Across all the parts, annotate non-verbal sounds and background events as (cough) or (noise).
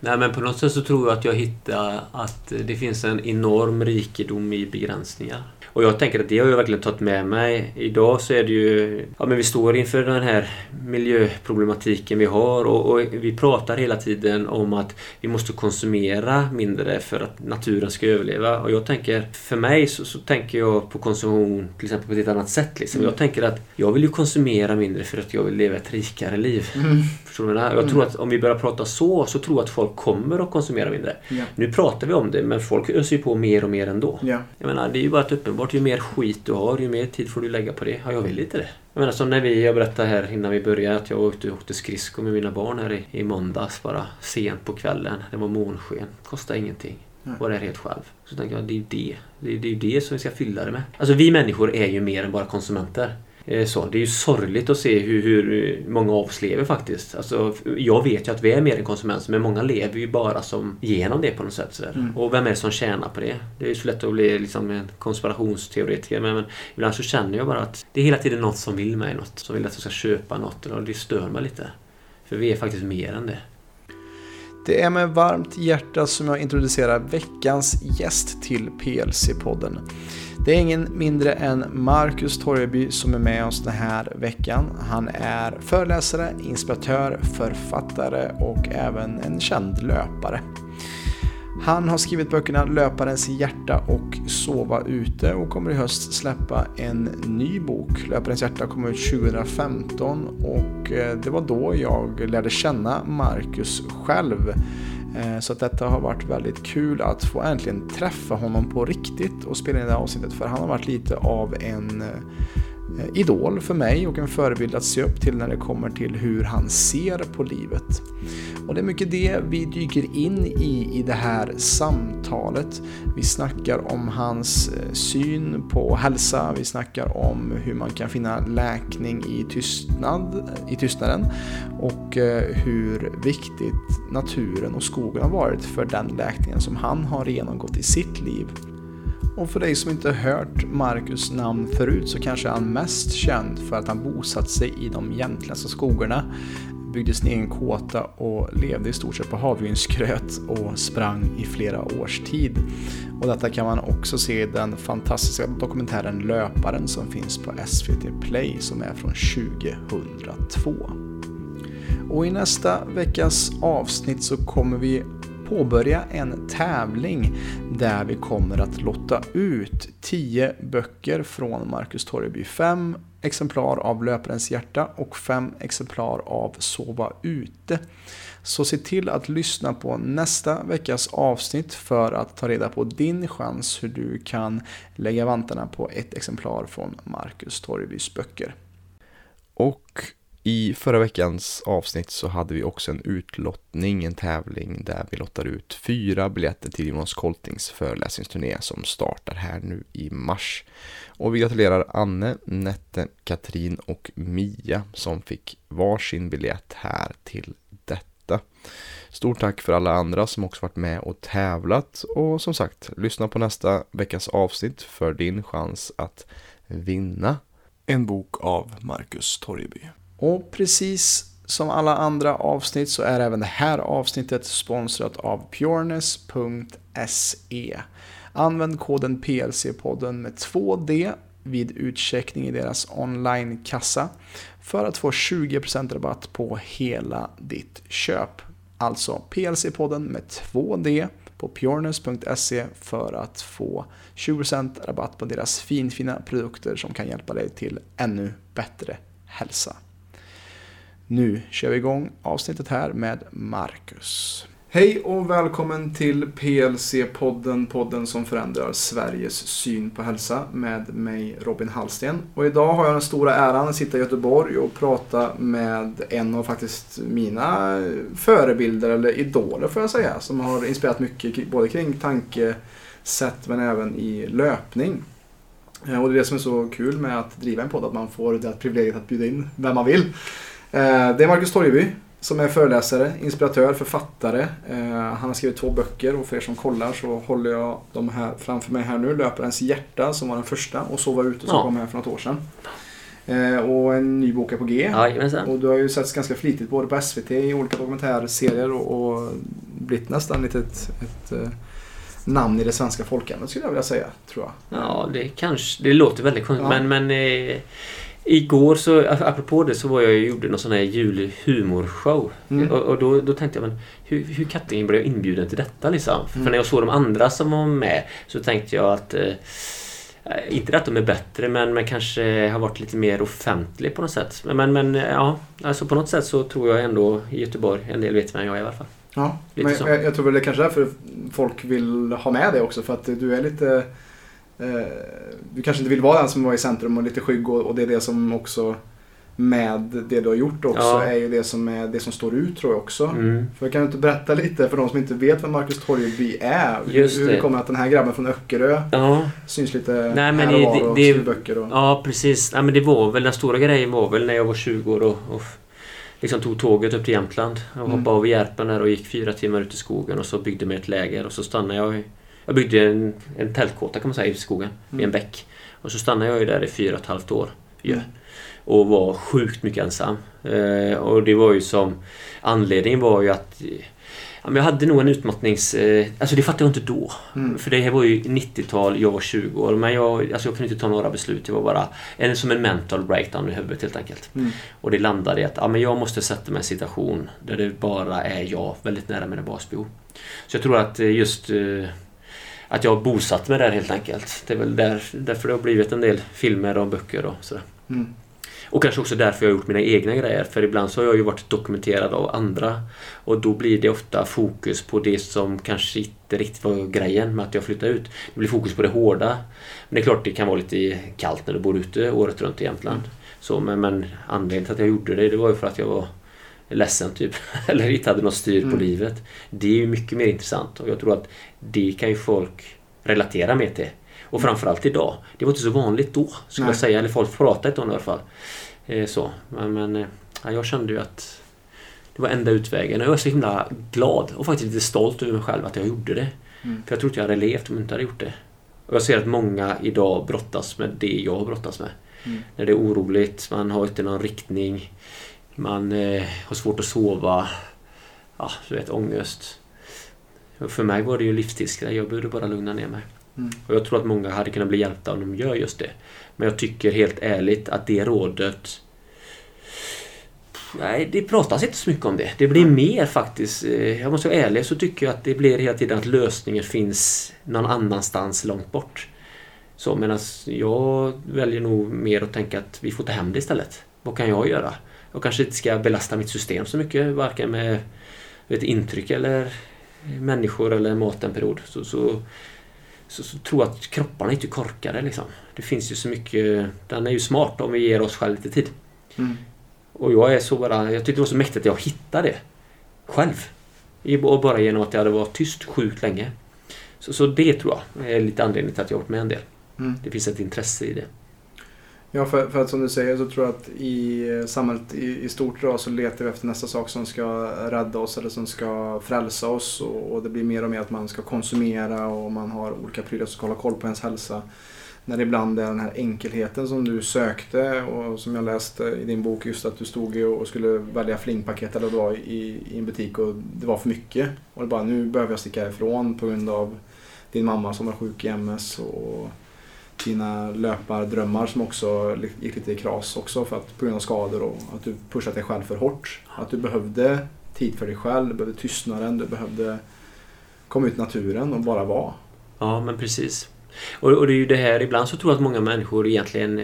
Nej men på något sätt så tror jag att jag hittar att det finns en enorm rikedom i begränsningar. Och jag tänker att det har jag verkligen tagit med mig. Idag så är det ju... Ja men vi står inför den här miljöproblematiken vi har och, och, vi pratar hela tiden om att vi måste konsumera mindre för att naturen ska överleva. Och jag tänker, för mig så, så tänker jag på konsumtion till exempel på ett annat sätt. Liksom. Mm. Jag tänker att jag vill ju konsumera mindre för att jag vill leva ett rikare liv. Mm. Förstår du vad Jag tror att om vi börjar prata så, så tror jag att folk kommer att konsumera mindre. Ja. Nu pratar vi om det, men folk öser ju på mer och mer ändå. Ja. Jag menar, det är ju bara ett uppenbart uppenbart ju mer skit du har, ju mer tid får du lägga på det. Ja, jag vill inte det. Jag menar som när vi, jag berättade här innan vi började att jag åkte, åkte skridskor med mina barn här i, i måndags bara sent på kvällen. Det var månsken. Kostade ingenting. Mm. Var där helt själv. Så tänkte jag, det är ju det. Det är, det är det som vi ska fylla det med. Alltså vi människor är ju mer än bara konsumenter. Eh, så, det är ju sorgligt att se hur, hur många av oss lever faktiskt. Alltså, jag vet ju att vi är mer än konsumenter men många lever ju bara som genom det på något sätt. Mm. Och vem är det som tjänar på det? Det är ju så lätt att bli liksom en konspirationsteoretiker men, men ibland så känner jag bara att det är hela tiden något som vill mig något. Som vill att jag ska köpa något och det stör mig lite. För vi är faktiskt mer än det. Det är med varmt hjärta som jag introducerar veckans gäst till PLC-podden. Det är ingen mindre än Marcus Torgeby som är med oss den här veckan. Han är föreläsare, inspiratör, författare och även en känd löpare. Han har skrivit böckerna Löparens hjärta och Sova ute och kommer i höst släppa en ny bok. Löparens hjärta kom ut 2015 och eh, det var då jag lärde känna Marcus själv. Eh, så att detta har varit väldigt kul att få äntligen träffa honom på riktigt och spela in det här avsnittet för han har varit lite av en eh, Eh, idol för mig och en förebild att se upp till när det kommer till hur han ser på livet. Och det är mycket det vi dyker in i i det här samtalet. Vi snackar om hans eh, syn på hälsa, vi snackar om hur man kan finna läkning i, tystnad, i tystnaden och eh, hur viktigt naturen och skogen har varit för den läkningen som han har genomgått i sitt liv. Och för dig som inte hört Marcus namn förut så kanske han mest känd för att han bosatt sig i de jämtländska skogarna byggde sin egen kåta och levde i stort sett på havregrynsgröt och sprang i flera års tid. Och detta kan man också se i den fantastiska dokumentären Löparen som finns på SVT Play som är från 2002. Och i nästa veckas avsnitt så kommer vi påbörja en tävling där vi kommer att lotta ut 10 böcker från Marcus Torreby. 5 exemplar av Löparens hjärta och 5 exemplar av Sova ute. Så se till att lyssna på nästa veckas avsnitt för att ta reda på din chans hur du kan lägga vantarna på ett exemplar från Marcus Torgbys böcker. Och i förra veckans avsnitt så hade vi också en utlottning, en tävling där vi lottar ut fyra biljetter till Jonas Koltings föreläsningsturné som startar här nu i mars. Och vi gratulerar Anne, Nette, Katrin och Mia som fick varsin biljett här till detta. Stort tack för alla andra som också varit med och tävlat och som sagt, lyssna på nästa veckas avsnitt för din chans att vinna en bok av Marcus Torgeby. Och precis som alla andra avsnitt så är även det här avsnittet sponsrat av pureness.se. Använd koden PLC-podden med 2D vid utcheckning i deras online-kassa för att få 20% rabatt på hela ditt köp. Alltså PLC-podden med 2D på pureness.se för att få 20% rabatt på deras finfina produkter som kan hjälpa dig till ännu bättre hälsa. Nu kör vi igång avsnittet här med Marcus. Hej och välkommen till PLC-podden, podden som förändrar Sveriges syn på hälsa med mig Robin Hallsten. Och idag har jag den stora äran att sitta i Göteborg och prata med en av faktiskt mina förebilder, eller idoler får jag säga, som har inspirerat mycket både kring tankesätt men även i löpning. Eh, och det är det som är så kul med att driva en podd, att man får det privilegiet att bjuda in vem man vill. Eh, det är Marcus Torgeby som är föreläsare, inspiratör, författare. Eh, han har skrivit två böcker och för er som kollar så håller jag de här framför mig här nu. Löparens hjärta som var den första och Sova ute som ja. kom här för något år sedan. Eh, och en ny bok är på G. Ja, och du har ju setts ganska flitigt både på SVT i olika dokumentärserier och, och blivit nästan lite ett, ett eh, namn i det svenska folkhemmet skulle jag vilja säga. Tror jag. Ja, det kanske... Det låter väldigt konstigt. Ja. Men, men eh, igår så, apropå det, så var jag och gjorde någon sån här julhumorshow. Mm. Och, och då, då tänkte jag, men hur, hur kattingen blev jag inbjuden till detta liksom? Mm. För när jag såg de andra som var med så tänkte jag att eh, inte att de är bättre men, men kanske har varit lite mer offentlig på något sätt. Men, men, men ja, alltså på något sätt så tror jag ändå i Göteborg, en del vet vem jag är i alla fall. Ja, Lite men jag, jag tror väl det är kanske är därför folk vill ha med dig också. För att du är lite... Eh, du kanske inte vill vara den som var i centrum och lite skygg och, och det är det som också med det du har gjort också Ja. är ju det som, är, det som står ut tror jag också. Mm. För kan du inte berätta lite för de som inte vet vem Marcus Torgeby är? Just hur det kommer att den här grabben från Öckerö Ja, syns lite Nej, men här och var och det- böcker. Och, Ja, precis. Nej, men det var väl den stora grejen var väl när jag var 20 år och, och liksom tog tåget upp till Jämtland. Och Mm. hoppade av Järpen där och gick fyra timmar ut i skogen och så byggde mig ett läger och så stannade jag i, Jag byggde en, en tältkåta kan man säga i skogen, vid en bäck. Och så stannade jag ju där i fyra och ett halvt år. ju. Mm. Och var sjukt mycket ensam. Eh, och det var ju som... Anledningen var ju att... jag hade nog en utmattnings... Eh, alltså det fattade jag inte då. Mm. För det här var ju 90-tal, jag var 20 år. Men jag, alltså jag kunde inte ta några beslut. Det var bara en, som en mental breakdown i huvudet helt enkelt. Mm. Och det landade i att ja, men jag måste sätta mig i en situation där det bara är jag, väldigt nära mina basbehov. Så jag tror att eh, just eh, att jag har bosatt mig där helt enkelt. Det är väl där, därför det har blivit en del filmer och böcker och sådär. Mm. Och kanske också därför jag har gjort mina egna grejer. För ibland så har jag ju varit dokumenterad av andra. Och då blir det ofta fokus på det som kanske inte riktigt var grejen med att jag flyttade ut. Det blir fokus på det hårda. Men det är klart det kan vara lite kallt när du bor ute året runt i Jämtland. Så, men, men anledningen till att jag gjorde det, det var ju för att jag var ledsen typ. (laughs) Eller inte hade något styr på Mm. livet. Det är ju mycket mer intressant och jag tror att det kan ju folk relatera mer till. Och framförallt idag. Det var inte så vanligt då, skulle Nej. jag säga. Eller folk pratade inte om det i alla fall. Eh, så. Men, men eh, ja, jag kände ju att det var enda utvägen. Och jag är så himla glad och faktiskt lite stolt över mig själv att jag gjorde det. Mm. För jag tror inte jag hade levt om jag inte hade gjort det. Och jag ser att många idag brottas med det jag har brottats med. Mm. När det är oroligt, man har inte någon riktning. Man eh, har svårt att sova. Ja, du vet, ångest. För mig var det ju en livsstilsgrej. Jag behövde bara lugna ner mig. Mm. Och jag tror att många hade kunnat bli hjälpta om de gör just det. Men jag tycker helt ärligt att det rådet... Nej, det pratas inte så mycket om det. Det blir mer faktiskt... eh, Jag måste vara ärlig så tycker jag att det blir hela tiden att lösningen finns någon annanstans långt bort. Så medan jag väljer nog mer att tänka att vi får ta hem det istället. Vad kan jag göra? Jag kanske inte ska belasta mitt system så mycket, varken med vet, intryck eller människor eller mat en period. Så, så, så, så tror jag att kropparna är inte korkade liksom. Det finns ju så mycket... Den är ju smart om vi ger oss själva lite tid. Mm. Och jag är så bara... Jag tyckte det var så mäktigt att jag hittade det. Själv. Och bara genom att jag hade varit tyst sjukt länge. Så, så det tror jag är lite anledningen till att jag har varit med en del. Mm. Det finns ett intresse i det. Ja, för, för att som du säger så tror jag att i eh, samhället i, i stort idag så letar vi efter nästa sak som ska rädda oss eller som ska frälsa oss och, och det blir mer och mer att man ska konsumera och man har olika prylar som ska hålla koll på ens hälsa. När det ibland är den här enkelheten som du sökte och som jag läste i din bok just att du stod och skulle välja flingpaket eller vad det var i, i en butik och det var för mycket. Och det bara nu behöver jag sticka ifrån på grund av din mamma som var sjuk i MS och dina löpardrömmar som också gick lite i kras också för att, på grund av skador och att du pushat dig själv för hårt. Att du behövde tid för dig själv, du behövde tystnaden, du behövde komma ut i naturen och bara vara. Ja, men precis. Och, och det är ju det här, ibland så tror jag att många människor egentligen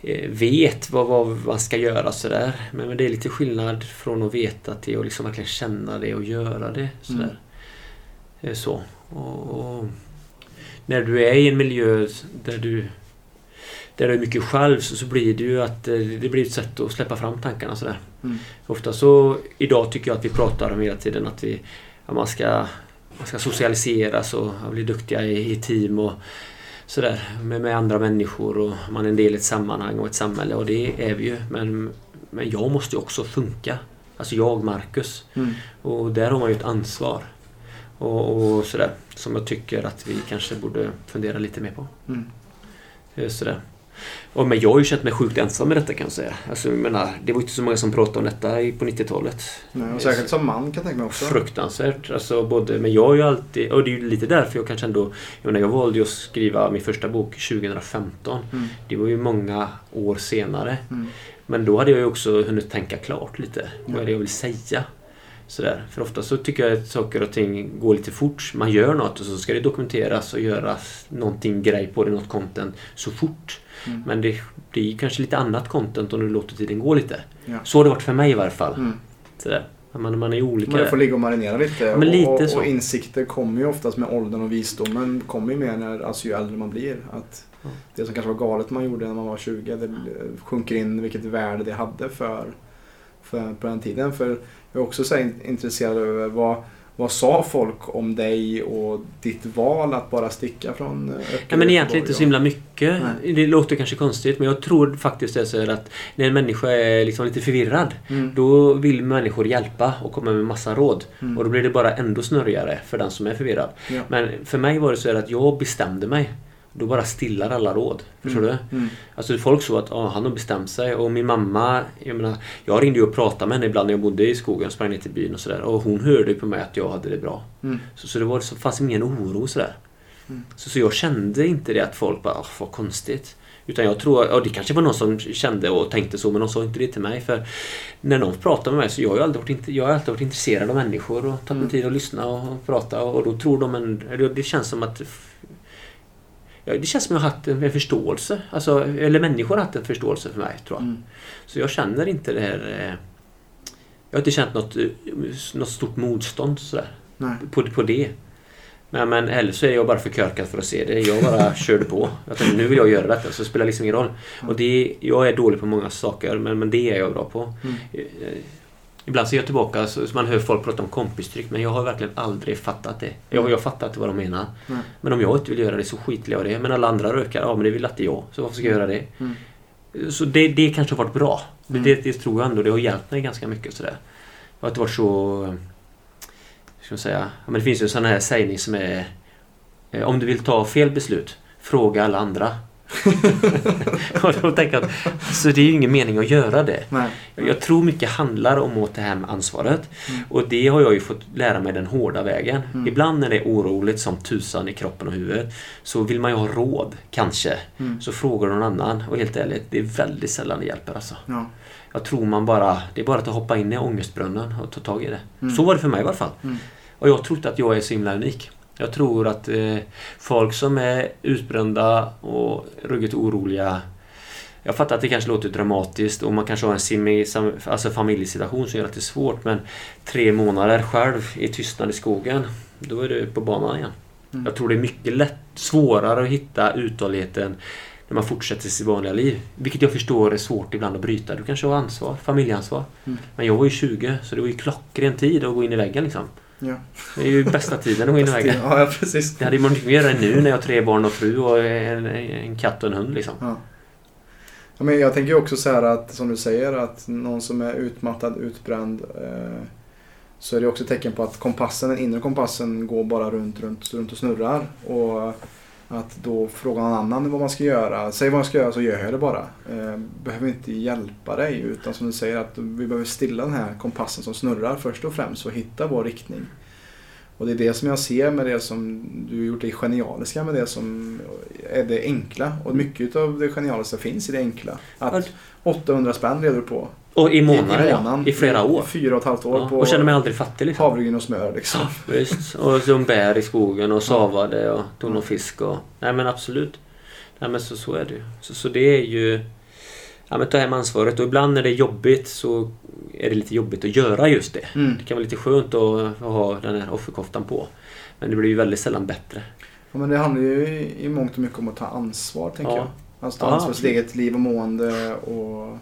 eh, vet vad, vad man ska göra sådär. Men, men det är lite skillnad från att veta till att liksom verkligen känna det och göra det sådär. Eh, Så. Och, och när du är i en miljö där du där du är mycket själv så, så blir det ju att eh, det blir ett sätt att släppa fram tankarna sådär. Mm. Ofta så idag tycker jag att vi pratar om hela tiden att vi, att man, ska, man ska socialiseras och bli duktiga i, i team och sådär med, med andra människor och man är en del i ett sammanhang och ett samhälle och det är vi ju. Men, men jag måste ju också funka. Alltså jag, Marcus. Mm. Och där har man ju ett ansvar. Och, och sådär. Som jag tycker att vi kanske borde fundera lite mer på. Mm. Eh, Sådär. Och men jag har ju känt mig sjukt ensam med detta kan jag säga. Alltså, jag menar, det var inte så många som pratade om detta på 90-talet. Nej, och säkert som man kan jag tänka mig också. Fruktansvärt. Alltså, både, men jag har ju alltid, och det är ju lite därför jag kanske ändå... Jag, menar, jag valde att skriva min första bok 2015. Mm. Det var ju många år senare. Mm. Men då hade jag ju också hunnit tänka klart lite. Vad är det jag vill säga? Sådär. För ofta så tycker jag att saker och ting går lite fort. Man gör något och så ska det dokumenteras och göras någonting grej på det, något content, så fort. Mm. Men det blir kanske lite annat content om du låter tiden gå lite. Ja. Så har det varit för mig i varje fall. Mm. Sådär. Man, man är olika. Det får ligga och marinera lite. Men lite och, och insikter kommer ju oftast med åldern och visdomen kommer ju mer när, alltså ju äldre man blir. Att. Det som kanske var galet man gjorde när man var 20, det sjunker in vilket värde det hade för, för på den tiden. För jag är också så intresserad över vad, vad sa folk om dig och ditt val att bara sticka från Öckerö? Ja, men egentligen inte så himla mycket. Nej. Det låter kanske konstigt men jag tror faktiskt det är så att när en människa är liksom lite förvirrad Mm. då vill människor hjälpa och komma med massa råd. Mm. Och då blir det bara ändå snurrigare för den som är förvirrad. Ja. Men för mig var det så att jag bestämde mig. Då bara stillar alla råd. Förstår du? Mm. Alltså folk såg att ah, han har bestämt sig och min mamma, jag menar, jag ringde ju och pratade med henne ibland när jag bodde i skogen, sprang ner till byn och sådär. Och hon hörde på mig att jag hade det bra. Mm. Så, så det var, så fanns ingen oro sådär. Mm. Så, så jag kände inte det att folk bara, "Åh, vad konstigt. Utan jag tror, och det kanske var någon som kände och tänkte så men de sa inte det till mig. För när någon pratar med mig så jag har alltid varit, jag har alltid varit intresserad av människor och tagit mig Mm. tid att lyssna och prata och då tror de en, det känns som att Ja, det känns som jag har haft en förståelse. Alltså, eller människor har haft en förståelse för mig, tror jag. Mm. Så jag känner inte det här... eh, Jag har inte känt något, eh, något stort motstånd sådär, Nej. på, på det. Men, men eller så är jag bara för körkad för att se det. Jag bara (laughs) körde på. Jag tänkte, nu vill jag göra detta, så det spelar liksom ingen roll. Och det, jag är dålig på många saker, men, men det är jag bra på. Mm. Ibland ser jag tillbaka så man hör folk prata om kompistryck men jag har verkligen aldrig fattat det. Jag, jag fattar inte vad de menar. Nej. Men om jag inte vill göra det så skiter jag i det. Men alla andra rökar, ja men det vill inte jag. Så varför ska jag göra det? Mm. Så det, det kanske har varit bra. Det, Mm. det, det tror jag ändå. Det har hjälpt mig ganska mycket sådär. Jag har inte varit så... Ska säga? Men det finns ju en sån här sägning som är... eh, Om du vill ta fel beslut, fråga alla andra. (laughs) och då tänker jag att så det är ju ingen mening att göra det. Nej. Jag tror mycket handlar om åt det här med ansvaret. Mm. Och det har jag ju fått lära mig den hårda vägen. Mm. Ibland när det är oroligt som tusan i kroppen och huvudet så vill man ju ha råd, kanske. Mm. Så frågar någon annan. Och helt ärligt, det är väldigt sällan det hjälper alltså. Ja. Jag tror man bara... Det är bara att hoppa in i ångestbrunnen och ta tag i det. Mm. Så var det för mig i alla fall. Mm. Och jag tror inte att jag är så himla unik. Jag tror att eh, folk som är utbrända och ruggigt oroliga jag fattar att det kanske låter dramatiskt och man kanske har en sam, alltså familjesituation som gör att det är svårt men tre månader själv i tystnad i skogen, då är du på banan igen. Mm. Jag tror det är mycket lätt, svårare att hitta uthålligheten när man fortsätter sitt vanliga liv. Vilket jag förstår är svårt ibland att bryta. Du kanske har ansvar, familjeansvar. Mm. Men jag var ju 20 så det var ju klockren tid att gå in i väggen liksom. Ja. Det är ju bästa tiden att gå in i väggen. Ja, ja, precis. Det hade man mycket mer än nu när jag har tre barn och fru och en, en katt och en hund liksom. Ja. Ja, men jag tänker också så här att, som du säger, att någon som är utmattad, utbränd, eh, så är det också tecken på att kompassen, den inre kompassen går bara runt, runt, runt och snurrar. Och att då fråga någon annan vad man ska göra. Säg vad man ska göra så gör jag det bara. Eh, behöver inte hjälpa dig utan som du säger att vi behöver stilla den här kompassen som snurrar först och främst och hitta vår riktning. Och det är det som jag ser med det som du gjort det genialiska med det som är det enkla. Och mycket av det genialiska finns i det enkla. Att 800 spänn leder du på. Och i I, månader, i ja. månaden. I flera år. I fyra och ett halvt år Ja, på och känner mig aldrig fattig liksom. havregryn och smör liksom. Visst. Och som bär i skogen och savade och tog någon fisk och... Nej men absolut. Nej men så, så är det ju. Så, så det är ju... Ja men ta hem ansvaret och ibland när det är jobbigt så är det lite jobbigt att göra just det. Mm. Det kan vara lite skönt att, ha den här offerkoftan på. Men det blir ju väldigt sällan bättre. Ja, men det handlar ju i, i mångt och mycket om att ta ansvar tänker Ja. jag. Alltså ta Ja, ansvar för sitt eget liv och mående och...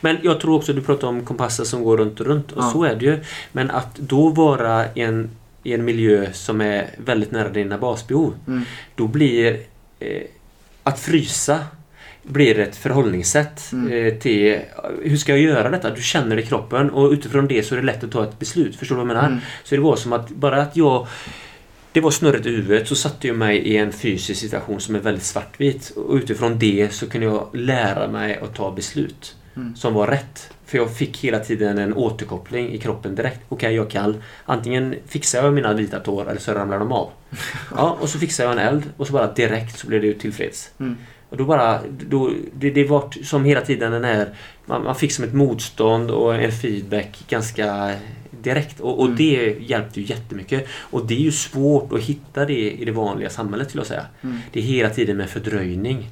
Men jag tror också du pratar om kompasser som går runt och runt och Ja. så är det ju. Men att då vara i en, i en miljö som är väldigt nära dina basbehov. Mm. Då blir eh, att frysa blir ett förhållningssätt Mm. eh, till hur ska jag göra detta? Du känner det i kroppen och utifrån det så är det lätt att ta ett beslut. Förstår du vad jag menar? Mm. Så det var som att bara att jag det var snurrigt i huvudet så satte jag mig i en fysisk situation som är väldigt svartvit. Och utifrån det så kunde jag lära mig att ta beslut Mm. som var rätt. För jag fick hela tiden en återkoppling i kroppen direkt. Okej, jag är kall. Antingen fixar jag mina vita tår eller så ramlar de av. (laughs) Ja, och så fixar jag en eld och så bara direkt så blir det ju tillfreds. Mm. Och då bara, då, det, det var som hela tiden den här, man, man fick som ett motstånd och en feedback ganska direkt. Och, och Mm. det hjälpte ju jättemycket. Och det är ju svårt att hitta det i det vanliga samhället skulle jag säga. Mm. Det är hela tiden med fördröjning.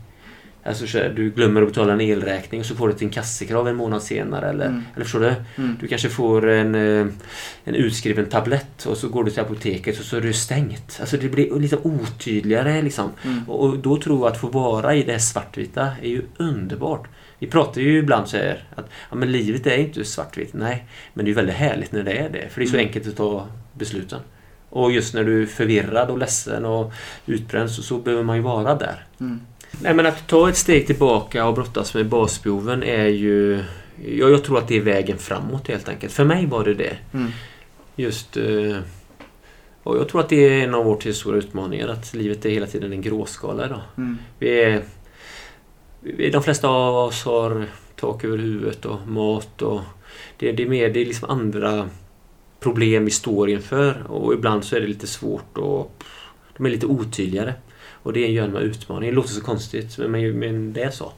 Alltså du glömmer att betala en elräkning och så får du ett inkassekrav en månad senare. Eller, Mm. eller förstår du? Mm. Du kanske får en, eh, en utskriven tablett och så går du till apoteket och så är det stängt. Alltså det blir lite otydligare liksom. Mm. Och, och då tror jag att få vara i det svartvita är ju underbart. Vi pratar ju ibland så här att ja, men livet är inte svartvitt. Nej, men det är väldigt härligt när det är det. För det är så Mm. enkelt att ta besluten. Och just när du är förvirrad och ledsen och utbränd så, så behöver man ju vara där. Nej men att ta ett steg tillbaka och brottas med basbehoven är ju... Jag, jag tror att det är vägen framåt helt enkelt. För mig var det det. Mm. Just... Eh, och jag tror att det är en av vår tids stora utmaningar. Att livet är hela tiden en gråskala idag. Mm. Vi är, vi, de flesta av oss har tak över huvudet och mat och... Det, det är mer, det är liksom andra problem vi står inför och ibland så är det lite svårt och de är lite otydligare. Och det är ju en utmaning. Det låter så konstigt men, men det är så.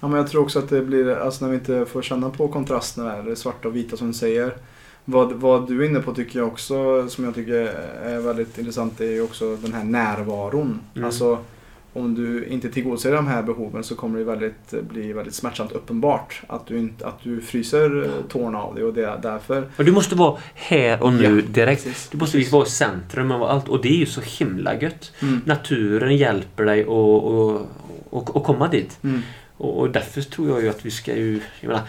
Ja, men jag tror också att det blir, alltså när vi inte får känna på kontrasterna där, det svarta och vita som du säger. Vad, vad du är inne på tycker jag också, som jag tycker är väldigt intressant, är ju också den här närvaron. Mm. Alltså, om du inte tillgodoser de här behoven så kommer det väldigt, bli väldigt smärtsamt uppenbart att du, inte, att du fryser eh, tårna av dig och det är därför... Och du måste vara här och nu Ja, direkt. Precis. Du måste liksom vara i centrum av allt och det är ju så himla gött. Mm. Naturen hjälper dig att och, och, och komma dit. Mm. Och, och därför tror jag ju att vi ska ju... Jag menar,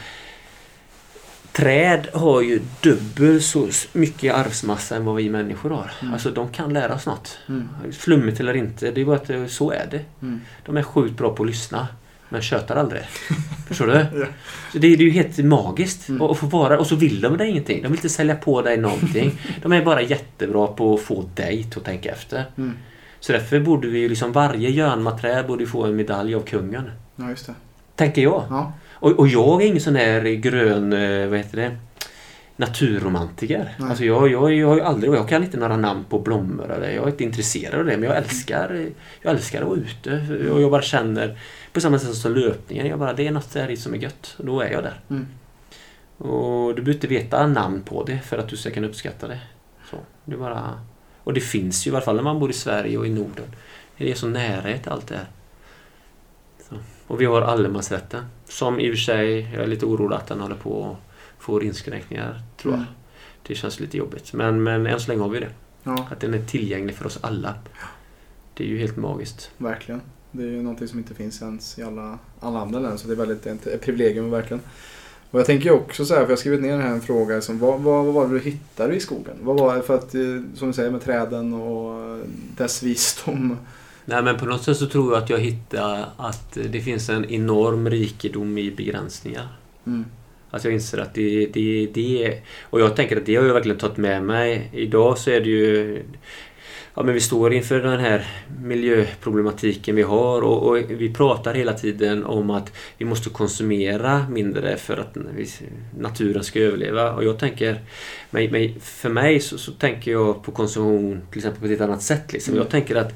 träd har ju dubbelt så mycket arvsmassa än vad vi människor har. Mm. Alltså de kan lära oss något. Mm. Flummigt eller inte, det är bara att det- så är det. Mm. De är sjukt bra på att lyssna. Men tjötar aldrig. (laughs) Förstår du? Ja. Så det, är- ju helt magiskt Mm. att få vara och så vill de dig ingenting. De vill inte sälja på dig någonting. De är bara jättebra på att få dig att tänka efter. Mm. Så därför borde vi ju liksom varje Jönmaträd borde få en medalj av kungen. Ja, just det. Tänker jag. Ja. Och, och jag är ingen sån här grön, eh, vad heter det? Naturromantiker. Nej. Alltså jag, jag, jag har ju aldrig, och jag kan inte några namn på blommor eller jag är inte intresserad av det. Men jag älskar, jag älskar att vara ute. Och jag bara känner, på samma sätt som löpningen, jag bara, det är något där i som är gött. Och då är jag där. Mm. Och du behöver inte veta namn på det för att du ska kunna uppskatta det. Så, det är bara... Och det finns ju i alla fall när man bor i Sverige och i Norden. Det är så närhet allt det här. Så. Och vi har allemansrätten. Som i och för sig, jag är lite orolig att den håller på att få inskränkningar, tror jag. Mm. Det känns lite jobbigt. Men, men än så länge har vi det. Ja, Att den är tillgänglig för oss alla. Det är ju helt magiskt. verkligen. Det är ju någonting som inte finns ens i alla, alla andra länder. Så det är väldigt ett, privilegium verkligen. Och jag tänker också så här, för jag har skrivit ner här en fråga. Som, vad, vad, vad var det du hittade i skogen? Vad var det för att, eh, som du säger med träden och dess visdom. Nej men på något sätt så tror jag att jag hittar att det finns en enorm rikedom i begränsningar. Mm. Att jag inser att det, det, det Och jag tänker att det har jag verkligen tagit med mig. Idag så är det ju... Ja men vi står inför den här miljöproblematiken vi har och, och vi pratar hela tiden om att vi måste konsumera mindre för att naturen ska överleva. Och jag tänker... Men, men för mig så, så tänker jag på konsumtion till exempel på ett annat sätt. Liksom. Mm. Jag tänker att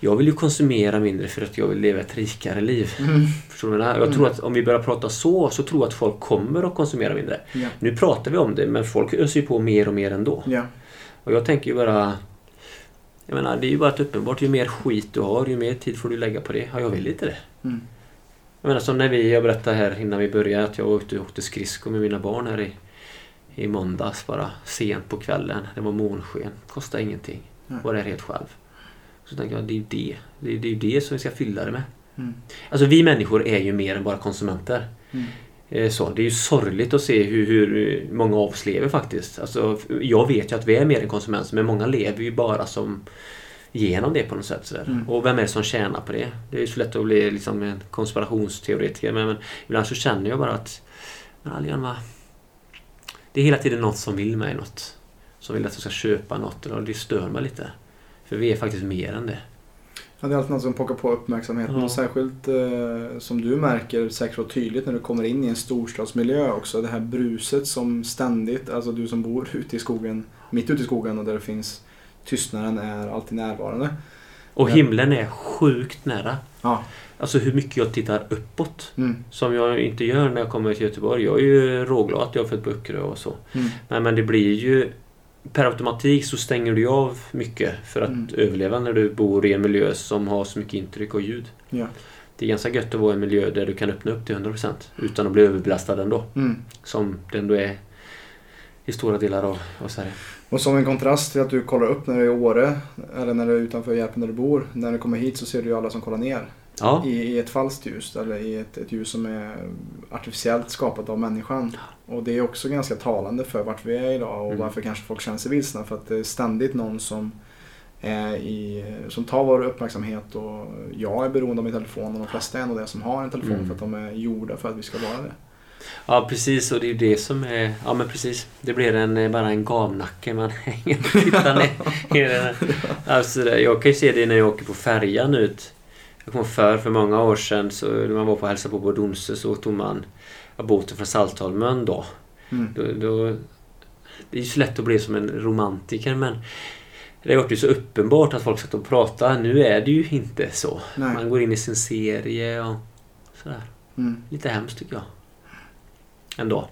jag vill ju konsumera mindre för att jag vill leva ett rikare liv. Mm. Förstår du jag tror att om vi börjar prata så, så tror jag att folk kommer att konsumera mindre. Ja. Nu pratar vi om det, men folk öser ju på mer och mer ändå. Ja. Och jag tänker ju bara... Jag menar, det är ju bara ett uppenbart. Ju mer skit du har, ju mer tid får du lägga på det. Ja, jag vill inte det. Mm. Jag menar som när vi, jag berättade här innan vi började att jag och åkte skridskor med mina barn här i, i måndags bara sent på kvällen. Det var månsken. Kostade ingenting. Nej. Var där helt själv. Så tänker jag, det är ju det. Det är, det är det som vi ska fylla det med. Mm. Alltså vi människor är ju mer än bara konsumenter. Mm. Eh, Så, det är ju sorgligt att se hur, hur många av oss lever faktiskt. Alltså, jag vet ju att vi är mer än konsumenter men många lever ju bara som genom det på något sätt. Sådär. Mm. Och vem är det som tjänar på det? Det är ju så lätt att bli liksom en konspirationsteoretiker men, men ibland så känner jag bara att men det är hela tiden något som vill mig något. Som vill att jag ska köpa något och det stör mig lite. För vi är faktiskt mer än det. Ja, det är alltid något som pockar på uppmärksamheten. Ja. Och särskilt eh, som du märker säkert och tydligt när du kommer in i en storstadsmiljö också. Det här bruset som ständigt, alltså du som bor ute i skogen, mitt ute i skogen och där det finns tystnaden är alltid närvarande. Och himlen är sjukt nära. Ja. Alltså hur mycket jag tittar uppåt. Mm. Som jag inte gör när jag kommer till Göteborg. Jag är ju råglad att jag har fött på Öckerö och så. Mm. Men, men det blir ju... Per automatik så stänger du av mycket för att Mm. överleva när du bor i en miljö som har så mycket intryck och ljud. Ja. Det är ganska gött att vara i en miljö där du kan öppna upp till 100% utan att bli överbelastad ändå. Mm. Som det ändå är i stora delar av, av Sverige. Och som en kontrast till att du kollar upp när du är i Åre eller när du är utanför Järpen där du bor. När du kommer hit så ser du ju alla som kollar ner. Ja, I, i ett falskt ljus eller i ett, ett ljus som är artificiellt skapat av människan. Och det är också ganska talande för vart vi är idag och Mm. varför kanske folk känner sig vilsna. För att det är ständigt någon som, är i, som tar vår uppmärksamhet och jag är beroende av min telefon och de flesta är nog det som har en telefon Mm. för att de är gjorda för att vi ska vara det. ja precis och det är ju det som är... Ja men precis. Det blir en, eh, bara en gamnacke man (laughs) hänger och tittar ner. Alltså, jag kan ju se det när jag åker på färjan ut. Jag kommer för för många år sedan så när man var på hälsa på på Donsö så tog man ja, båten från Saltholmen då. Mm. Då, då, det är ju så lätt att bli som en romantiker men det har varit ju så uppenbart att folk satt och pratade. Nu är det ju inte så. Nej. Man går in i sin serie och sådär. Mm. Lite hemskt tycker jag. Ändå.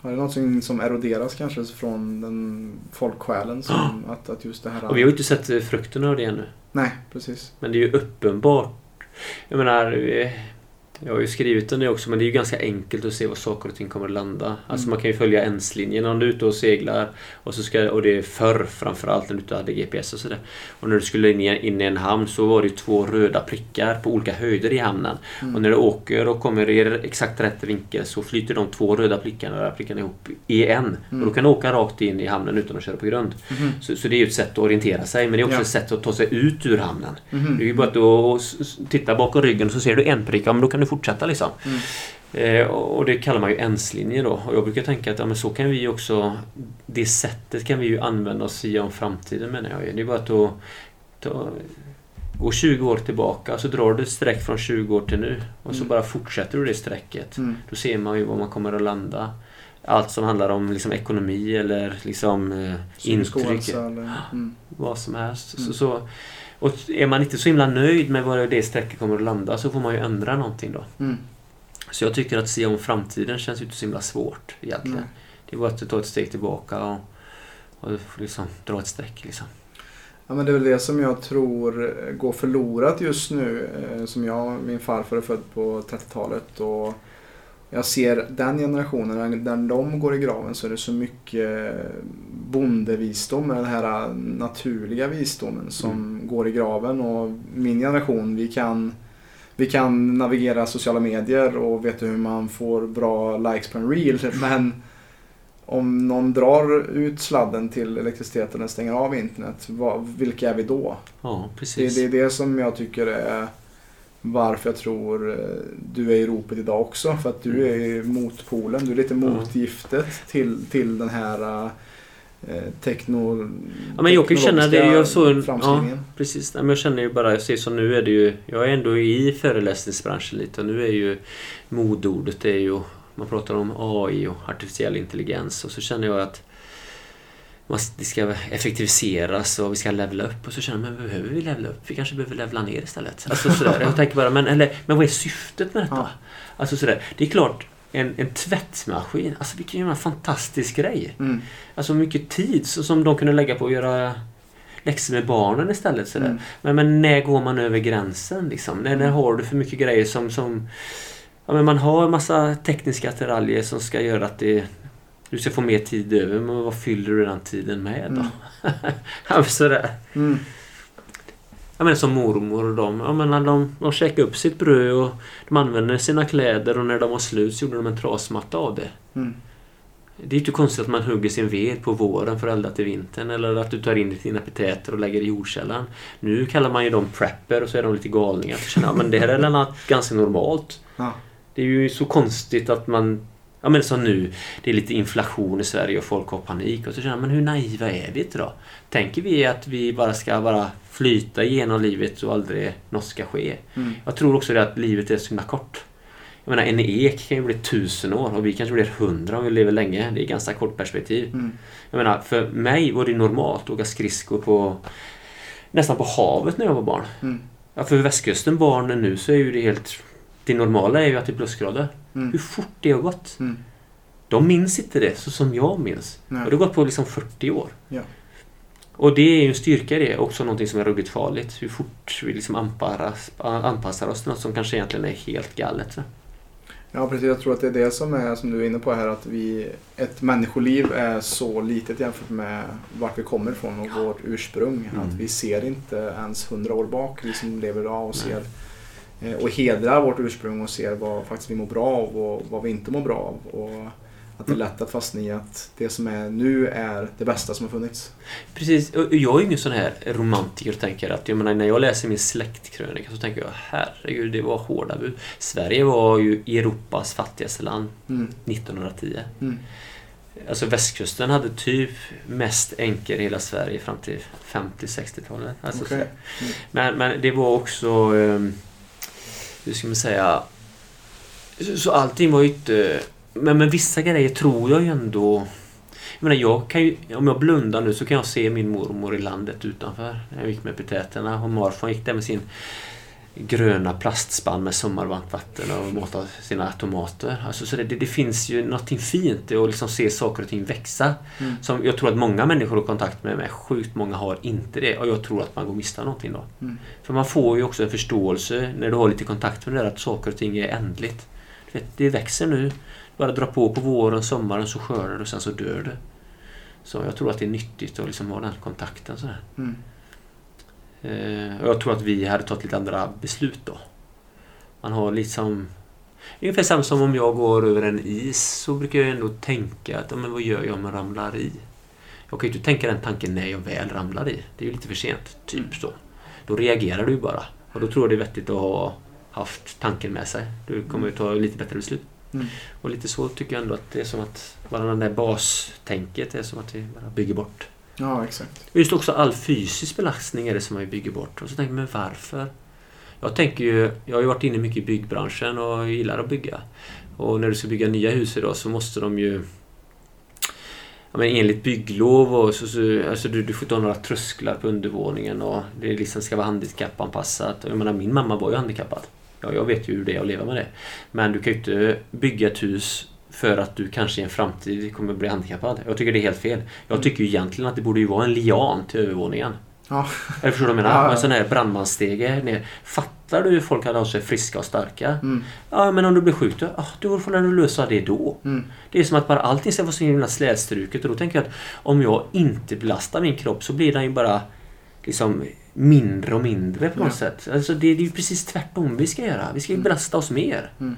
Har det någonting som eroderas kanske från den folksjälen? Som (gasps) att, att just det här... Och vi har ju inte sett frukterna av det ännu. Nej, precis. Men det är ju uppenbart. Jag menar, eh, jag har ju skrivit det också men det är ju ganska enkelt att se var saker och ting kommer att landa. Alltså Mm. man kan ju följa ens-linjen om du är ute och seglar. Och, så ska, och det är förr framförallt när du inte hade GPS och sådär. Och när du skulle in i, in i en hamn så var det ju två röda prickar på olika höjder i hamnen. Mm. Och när du åker och kommer i exakt rätt vinkel så flyter de två röda prickarna, prickarna ihop i en. Mm. Och då kan du åka rakt in i hamnen utan att köra på grund. Mhm. Så, så det är ju ett sätt att orientera sig men det är också Ja. ett sätt att ta sig ut ur hamnen. Mhm. Det är ju bara att du tittar bakom ryggen så ser du en prick, ja men då kan du fortsätta liksom. Mm. Eh, och det kallar man ju ens-linje då. Och jag brukar tänka att ja, men så kan vi också... Det sättet kan vi ju använda oss i om framtiden menar jag. Det är bara att då, ta, gå 20 år tillbaka så drar du ett streck från 20 år till nu. Och så Mm. bara fortsätter du det strecket. Mm. Då ser man ju var man kommer att landa. Allt som handlar om liksom, ekonomi eller liksom eh, intryck. eller... Mm. Vad som helst. Mm. Så, så, och är man inte så himla nöjd med var det strecket kommer att landa så får man ju ändra någonting då. Mm. Så jag tycker att se om framtiden känns ju inte så himla svårt egentligen. Nej. Det är bara att ta ett steg tillbaka och, och liksom dra ett streck liksom. Ja, men det är väl det som jag tror går förlorat just nu. eh, Som jag, min farfar är född på 30-talet och jag ser den generationen, när- de går i graven så är det så mycket bondevisdom, den här naturliga visdomen som går i graven. Och min generation, vi kan, vi kan navigera sociala medier och vet hur man får bra likes på en reel. (laughs) Men om någon drar ut sladden till elektriciteten eller stänger av internet, vad, vilka är vi då? Ja, Det, precis. det är det som jag tycker är varför jag tror eh, du är i ropet idag också. För att du är motpolen, du är lite Ja. motgiftet till, till den här eh, techno, Ja, men jag kan känna det. Jag så, ja, precis. Nej, men jag känner ju bara, jag ser som nu är det ju, jag är ändå i föreläsningsbranschen lite och nu är ju modordet är ju, man pratar om AI och artificiell intelligens och så känner jag att det ska effektiviseras och vi ska levla upp och så känner men behöver vi levla upp? Vi kanske behöver levla ner istället. Alltså sådär, jag tänker bara, men, eller, men vad är syftet med detta? Ja. Alltså sådär, det är klart, en, en tvättmaskin, alltså vilken jävla fantastisk grej. Mm. Alltså mycket tid så, som de kunde lägga på att göra läxor med barnen istället. Sådär. Mm. Men, men när går man över gränsen? Liksom? När, när Mm. har du för mycket grejer som... som ja, men man har en massa tekniska attiraljer som ska göra att det, du ska få mer tid över. Men vad fyller du den tiden med då? Mm. (laughs) sådär. Mm. Jag menar som mormor och de. Jag menar, de, de käkade upp sitt bröd och de använde sina kläder och när de var slut så gjorde de en trasmatta av det. Mm. Det är inte konstigt att man hugger sin ved på våren för att elda till vintern eller att du tar in dina epiteter och lägger i jordkällan. Nu kallar man ju dem prepper och så är de lite galningar. Känner men det här är (laughs) något ganska normalt. Ja. Det är ju så konstigt att man Ja men som nu, det är lite inflation i Sverige och folk har panik. Och så känner man, men hur naiva är vi inte då? Tänker vi att vi bara ska bara flyta igenom livet och aldrig något ska ske? Mm. Jag tror också det att livet är så himla kort. Jag menar en ek kan ju bli tusen år och vi kanske blir hundra om vi lever länge. Det är ganska kort perspektiv. Mm. Jag menar, för mig var det normalt att åka skridskor på nästan på havet när jag var barn. Mm. Ja, för västkusten barnen nu så är ju det helt... Det normala är ju att det är plusgrader. Mm. Hur fort det har gått. Mm. De minns inte det så som jag minns. Nej. Och det har gått på liksom 40 år. Ja. Och det är ju en styrka i det. Också någonting som är ruggigt farligt. Hur fort vi liksom anpassar, anpassar oss till något som kanske egentligen är helt galet. Så. Ja, precis. Jag tror att det är det som är, som du är inne på här, att vi, ett människoliv är så litet jämfört med vart vi kommer ifrån och vårt ursprung. Mm. Att vi ser inte ens hundra år bak, vi som lever idag och ser och hedrar vårt ursprung och ser vad faktiskt vi mår bra av och vad vi inte mår bra av. Och att det är lätt att fastna i att det som är nu är det bästa som har funnits. Precis. Och jag är ingen sån här romantiker och tänker att, jag menar, när jag läser min släktkrönika så tänker jag herregud, det var hårda bud. Sverige var ju Europas fattigaste land Mm. 1910. Mm. Alltså västkusten hade typ mest änkor i hela Sverige fram till 50-60-talet. Alltså, Okej. så- men, men det var också... Um, hur ska man säga? Så, så allting var ju inte... Men men vissa grejer tror jag ju ändå... Jag menar, jag kan ju, om jag blundar nu så kan jag se min mormor i landet utanför. När jag gick med petäterna Och morfar gick där med sin gröna plastspann med sommarvarmt vatten och matade sina tomater. Alltså, så det, det, finns ju någonting fint i att liksom se saker och ting växa. Mm. Som jag tror att många människor har kontakt med, men sjukt många har inte det. Och jag tror att man går miste om någonting då. Mm. För man får ju också en förståelse när du har lite kontakt med det där att saker och ting är ändligt. Vet, det växer nu. Bara dra på på våren, sommaren så skördar du och sen så dör du. Så jag tror att det är nyttigt att liksom ha den kontakten sådär. Mm. Eh, och jag tror att vi hade tagit lite andra beslut då. Man har liksom... Ungefär samma som om jag går över en is så brukar jag ändå tänka att men vad gör jag om jag ramlar i? Jag kan ju inte tänka den tanken när jag väl ramlar i. Det är ju lite för sent. Typ så. Då reagerar du ju bara. Och då tror jag det är vettigt att ha haft tanken med sig. Du kommer ju ta lite bättre beslut. Mm. Och lite så tycker jag ändå att det är som att bara det där bastänket är som att vi bara bygger bort. Ja, exakt. Och Just också all fysisk belastning är det som man bygger bort. Och så tänker man, men varför? Jag tänker ju, jag har ju varit inne mycket i byggbranschen och gillar att bygga. Och när du ska bygga nya hus idag så måste de ju Ja, men enligt bygglov och så, så alltså du, du får inte ha några trösklar på undervåningen och det liksom ska vara handikappanpassat. Jag menar, min mamma var ju handikappad. Ja, jag vet ju hur det är att leva med det. Men du kan ju inte bygga ett hus för att du kanske i en framtid kommer bli handikappad. Jag tycker det är helt fel. Jag tycker ju egentligen att det borde ju vara en lian till övervåningen. Ja. Eller förstår du vad jag menar? Ja, ja. En sån här brandmansstege ner. Fattar du hur folk hade hållit sig friska och starka? Mm. Ja, men om du blir sjuk då? Ah, då får du lösa det då. Mm. Det är som att bara allting ska vara så himla slätstruket och då tänker jag att om jag inte belastar min kropp så blir den ju bara liksom mindre och mindre på något Ja. sätt. Alltså det, det är ju precis tvärtom vi ska göra. Vi ska ju Mm. belasta oss mer. Mm.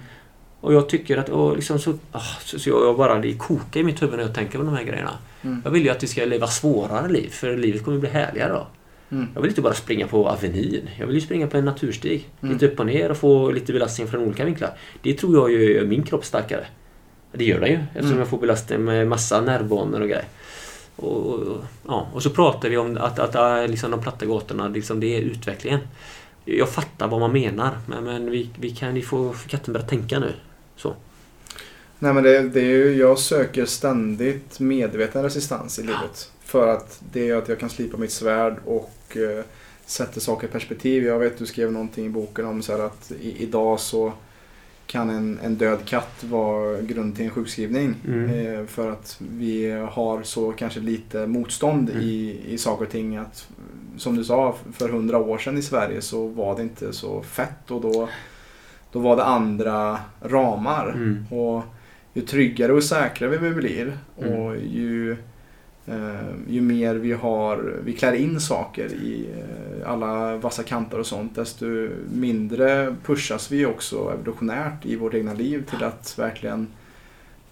Och jag tycker att, och liksom så, ah, så, så jag, bara, det kokar i mitt huvud när jag tänker på de här grejerna. Mm. Jag vill ju att vi ska leva svårare liv, för livet kommer bli härligare då. Mm. Jag vill inte bara springa på Avenyn. Jag vill ju springa på en naturstig. Mm. Lite upp och ner och få lite belastning från olika vinklar. Det tror jag ju gör min kropp starkare. Det gör den ju eftersom Mm. jag får belastning med massa nervbanor och grejer. Och, och, ja, och så pratar vi om att, att, att liksom de platta gatorna, liksom, det är utvecklingen. Jag fattar vad man menar men, men vi, vi kan ju få katten börja tänka nu. Så. Nej men det, det är ju, jag söker ständigt medveten resistans i livet. För att det är att jag kan slipa mitt svärd och eh, sätter saker i perspektiv. Jag vet du skrev någonting i boken om så här att i, idag så kan en, en död katt vara grund till en sjukskrivning. Mm. Eh, för att vi har så kanske lite motstånd Mm. i, i saker och ting. Att, som du sa, för hundra år sedan i Sverige så var det inte så fett och då, då var det andra ramar. Mm. Och ju tryggare och säkrare vi blir Mm. och ju, eh, ju mer vi har, vi klär in saker i eh, alla vassa kanter och sånt, desto mindre pushas vi också evolutionärt i vårt egna liv till att verkligen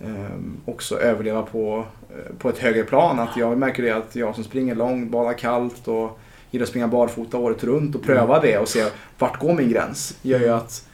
eh, också överleva på, eh, på ett högre plan. Att jag märker det att jag som springer långt, badar kallt och gillar att springa barfota året runt och pröva det och se vart går min gräns. gör ju att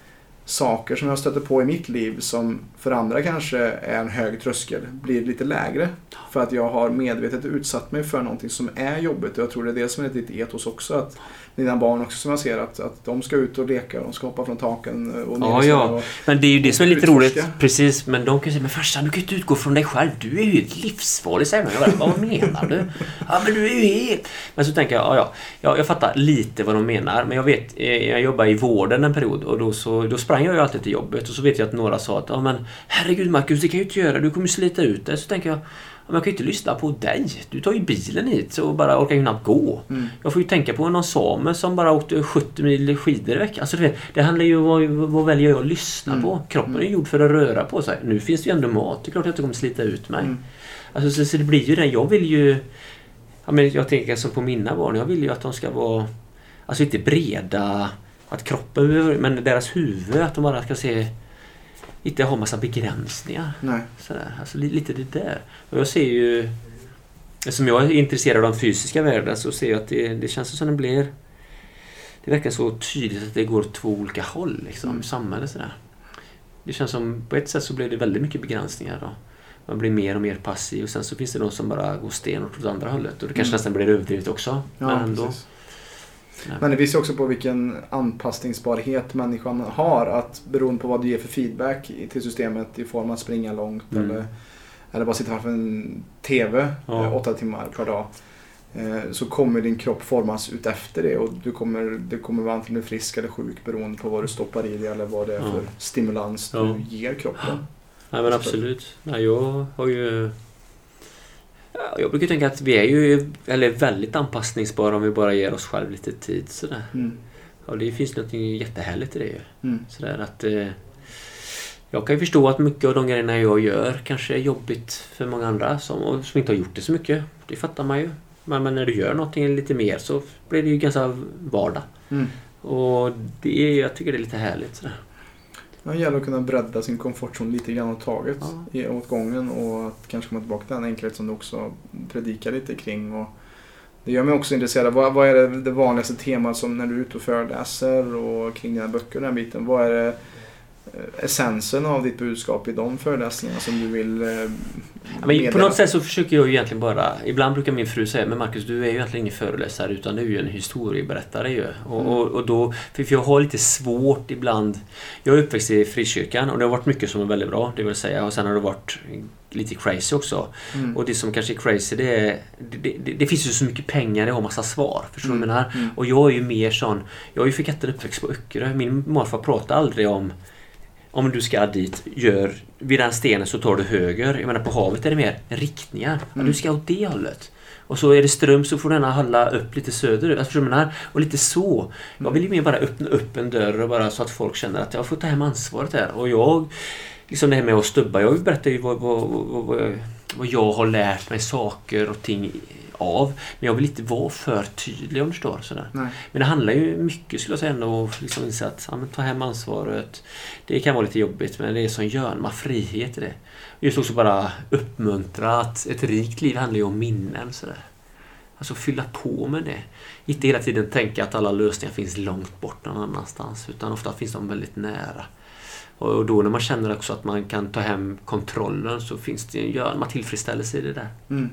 saker som jag stöter på i mitt liv som för andra kanske är en hög tröskel blir lite lägre. För att jag har medvetet utsatt mig för någonting som är jobbigt och jag tror det är det som är ditt etos också. Att dina barn också som jag ser att, att de ska ut och leka och de ska hoppa från taken och ner Ja, ja. och- Men det är ju det som är lite utforska. roligt. Precis, men de kan ju säga Men farsan, du kan ju inte utgå från dig själv. Du är ju helt livsfarlig, säger de. Vad menar du? Ja, men du är ju helt... Men så tänker jag, ja, ja. Jag, jag fattar lite vad de menar. Men jag vet, eh, jag jobbade i vården en period och då, så, då sprang jag ju alltid till jobbet. Och så vet jag att några sa att, ja men herregud Marcus, det kan ju inte göra. Du kommer slita ut dig. Så tänker jag, ja, men jag kan ju inte lyssna på dig. Du tar ju bilen hit och bara orkar ju knappt gå. Mm. Jag får ju tänka på någon same som bara åkte 70 mil skidor i veckan. Alltså, du vet, det handlar ju om vad, vad väljer jag att lyssna Mm. på. Kroppen är ju gjord för att röra på sig. Nu finns det ju ändå mat. Det är klart att jag inte kommer slita ut mig. Mm. Alltså, så, så det blir ju det. Jag vill ju... Ja, men jag tänker som på mina barn. Jag vill ju att de ska vara... Alltså inte breda... Att kroppen... behöver- Men deras huvud. Att de bara ska se... Inte ha massa begränsningar. Nej. Sådär. Alltså li- lite det där. Och jag ser ju... Eftersom jag är intresserad av den fysiska världen så ser jag att det, det känns som det blir... Det verkar så tydligt att det går åt två olika håll liksom, Mm. samhället. Sådär. Det känns som på ett sätt så blir det väldigt mycket begränsningar. Då. Man blir mer och mer passiv och sen så finns det de som bara går stenhårt åt andra hållet. Och det kanske Mm. nästan blir överdrivet också. Ja, men ändå. precis. Nej. Men det visar också på vilken anpassningsbarhet människan har. Att beroende på vad du ger för feedback till systemet i form av att springa långt Mm. eller, eller bara sitta framför en TV Ja. eh, åtta timmar per dag. eh, Så kommer din kropp formas ut efter det och du kommer, du kommer vara antingen frisk eller sjuk beroende på vad du stoppar i dig eller vad det är Ja. för stimulans Ja. du ger kroppen. Nej men absolut. Nej, jag har ju... Ja, Jag brukar tänka att vi är ju eller väldigt anpassningsbara om vi bara ger oss själv lite tid. Sådär. Mm. Och det finns något jättehärligt i det ju. Mm. Sådär att... Eh, jag kan ju förstå att mycket av de grejerna jag gör kanske är jobbigt för många andra som, som inte har gjort det så mycket. Det fattar man ju. Men, men när du gör någonting lite mer så blir det ju ganska vardag. Mm. Och det är, jag tycker det är lite härligt. Sådär. Det gäller att kunna bredda sin komfortzon lite grann åt taget Ja. i, åt gången och att kanske komma tillbaka till den enkelhet som du också predikar lite kring. Och det gör mig också intresserad. Vad, vad är det, det vanligaste temat som när du är ute och föreläser och kring dina böcker och den biten? Vad är det essensen av ditt budskap i de föreläsningarna som du vill eh, men på något sätt så försöker jag ju egentligen bara... Ibland brukar min fru säga Men Marcus, du är ju egentligen ingen föreläsare utan du är ju en historieberättare ju. Och, Mm. och, och då... För jag har lite svårt ibland... Jag är uppväxt i frikyrkan och det har varit mycket som är väldigt bra, det vill säga. Och sen har det varit lite crazy också. Mm. Och det som kanske är crazy det är... Det, det, det finns ju så mycket pengar, jag har massa svar. Förstår du vad jag menar? Mm. Och jag är ju mer sån... Jag är ju för katten uppväxt på Öckerö. Min morfar pratade aldrig om om du ska dit, gör vid den stenen så tar du höger. Jag menar på havet är det mer riktningar. Mm. du ska åt det hållet. Och så är det ström så får gärna hålla upp lite söderut. Alltså, menar? Och lite så. Jag vill ju mer bara öppna upp en dörr och bara så att folk känner att jag får ta hem ansvaret här. Och jag, liksom det här med att stubba. Jag berättar ju vad, vad, vad, vad jag har lärt mig saker och ting av. Men jag vill inte vara för tydlig om du förstår. Sådär. Nej. Men det handlar ju mycket skulle jag säga ändå om att liksom att ja, ta hem ansvaret. Det kan vara lite jobbigt men det är som görma frihet i det. Just också bara uppmuntra att ett rikt liv handlar ju om minnen. Sådär. Alltså fylla på med det. Inte hela tiden tänka att alla lösningar finns långt bort någon annanstans. Utan ofta finns de väldigt nära. Och då när man känner också att man kan ta hem kontrollen så finns det en görma tillfredsställelse i det där. Mm.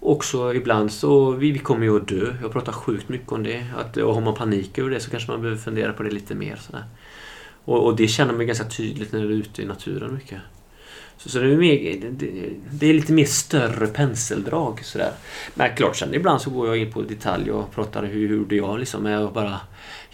Också ibland så, vi, vi kommer ju att dö. Jag pratar sjukt mycket om det. Att, och har man panik över det så kanske man behöver fundera på det lite mer. Sådär. Och, och det känner man ganska tydligt när du är ute i naturen mycket. Så, så det, är mer, det, det är lite mer större penseldrag. Sådär. Men klart sen ibland så går jag in på detalj och pratar hur, hur det jag liksom är och bara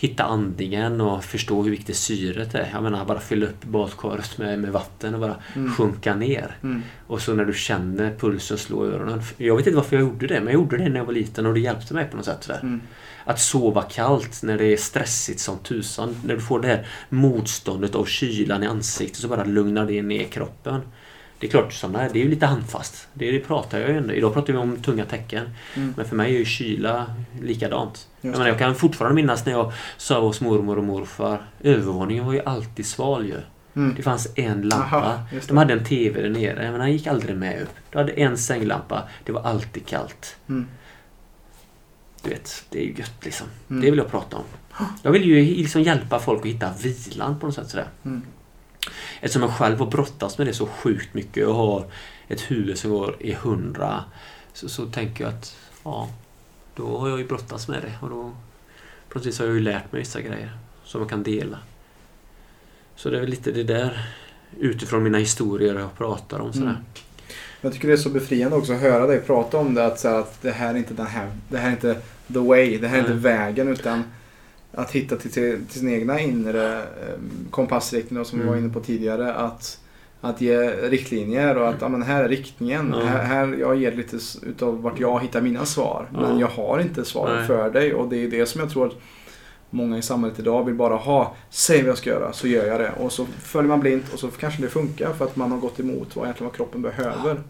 hitta andningen och förstå hur viktigt syret är. Jag menar bara fylla upp badkaret med, med vatten och bara Mm. sjunka ner. Mm. Och så när du känner pulsen slå i öronen. Jag vet inte varför jag gjorde det, men jag gjorde det när jag var liten och det hjälpte mig på något sätt. Mm. Att sova kallt när det är stressigt som tusan. När du får det här motståndet av kylan i ansiktet så bara lugnar det ner kroppen. Det är klart, här- det är ju lite handfast. Det, det pratar jag ju ändå. Idag pratar vi om tunga tecken. Mm. Men för mig är ju kyla likadant. Jag, menar, jag kan fortfarande minnas när jag sov hos mormor och morfar. Övervåningen var ju alltid sval ju. Mm. Det fanns en lampa. Aha. De hade en TV där nere, men han gick aldrig med upp. Du hade en sänglampa. Det var alltid kallt. Mm. du vet, det är ju gött liksom. Mm. Det vill jag prata om. Jag vill ju liksom hjälpa folk att hitta vilan på något sätt sådär. Mm. Eftersom jag själv har brottats med det så sjukt mycket och har ett huvud som går i hundra så, så tänker jag att ja, då har jag ju brottats med det och då vis har jag ju lärt mig vissa grejer som jag kan dela. Så det är väl lite det där utifrån mina historier jag pratar om sådär. Mm. Jag tycker det är så befriande också att höra dig prata om det. Att, så att det här är inte den här, det här är inte the way, det här är Nej. inte vägen. Utan att hitta till, till, sin egna inre eh, kompassriktning som vi Mm. var inne på tidigare. Att, att ge riktlinjer och att men här är riktningen. Ja. Här, här, jag ger lite utav vart jag hittar mina svar. Men Ja. jag har inte Nej. för dig. Och det är det som jag tror att många i samhället idag vill bara ha. Säg vad jag ska göra så gör jag det. Och så följer man blint och så kanske det funkar för att man har gått emot vad egentligen vad kroppen behöver.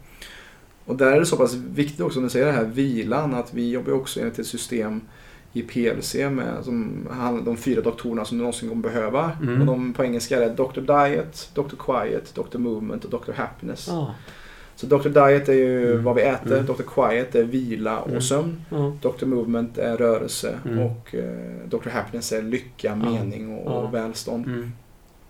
Och där är det så pass viktigt också, om du säger det här vilan, att vi jobbar också enligt ett system i PLC med som, de fyra doktorerna som du någonsin kommer behöva. Mm. Och de på engelska är Dr. Diet, Dr. Quiet, Dr. Movement och Dr. Happiness. Ja, Så Dr. Diet är ju Mm. vad vi äter, Mm. Dr. Quiet är vila och Mm. sömn. Dr. Movement är rörelse Mm. och eh, Dr. Happiness är lycka, mening och, och välstånd. mm,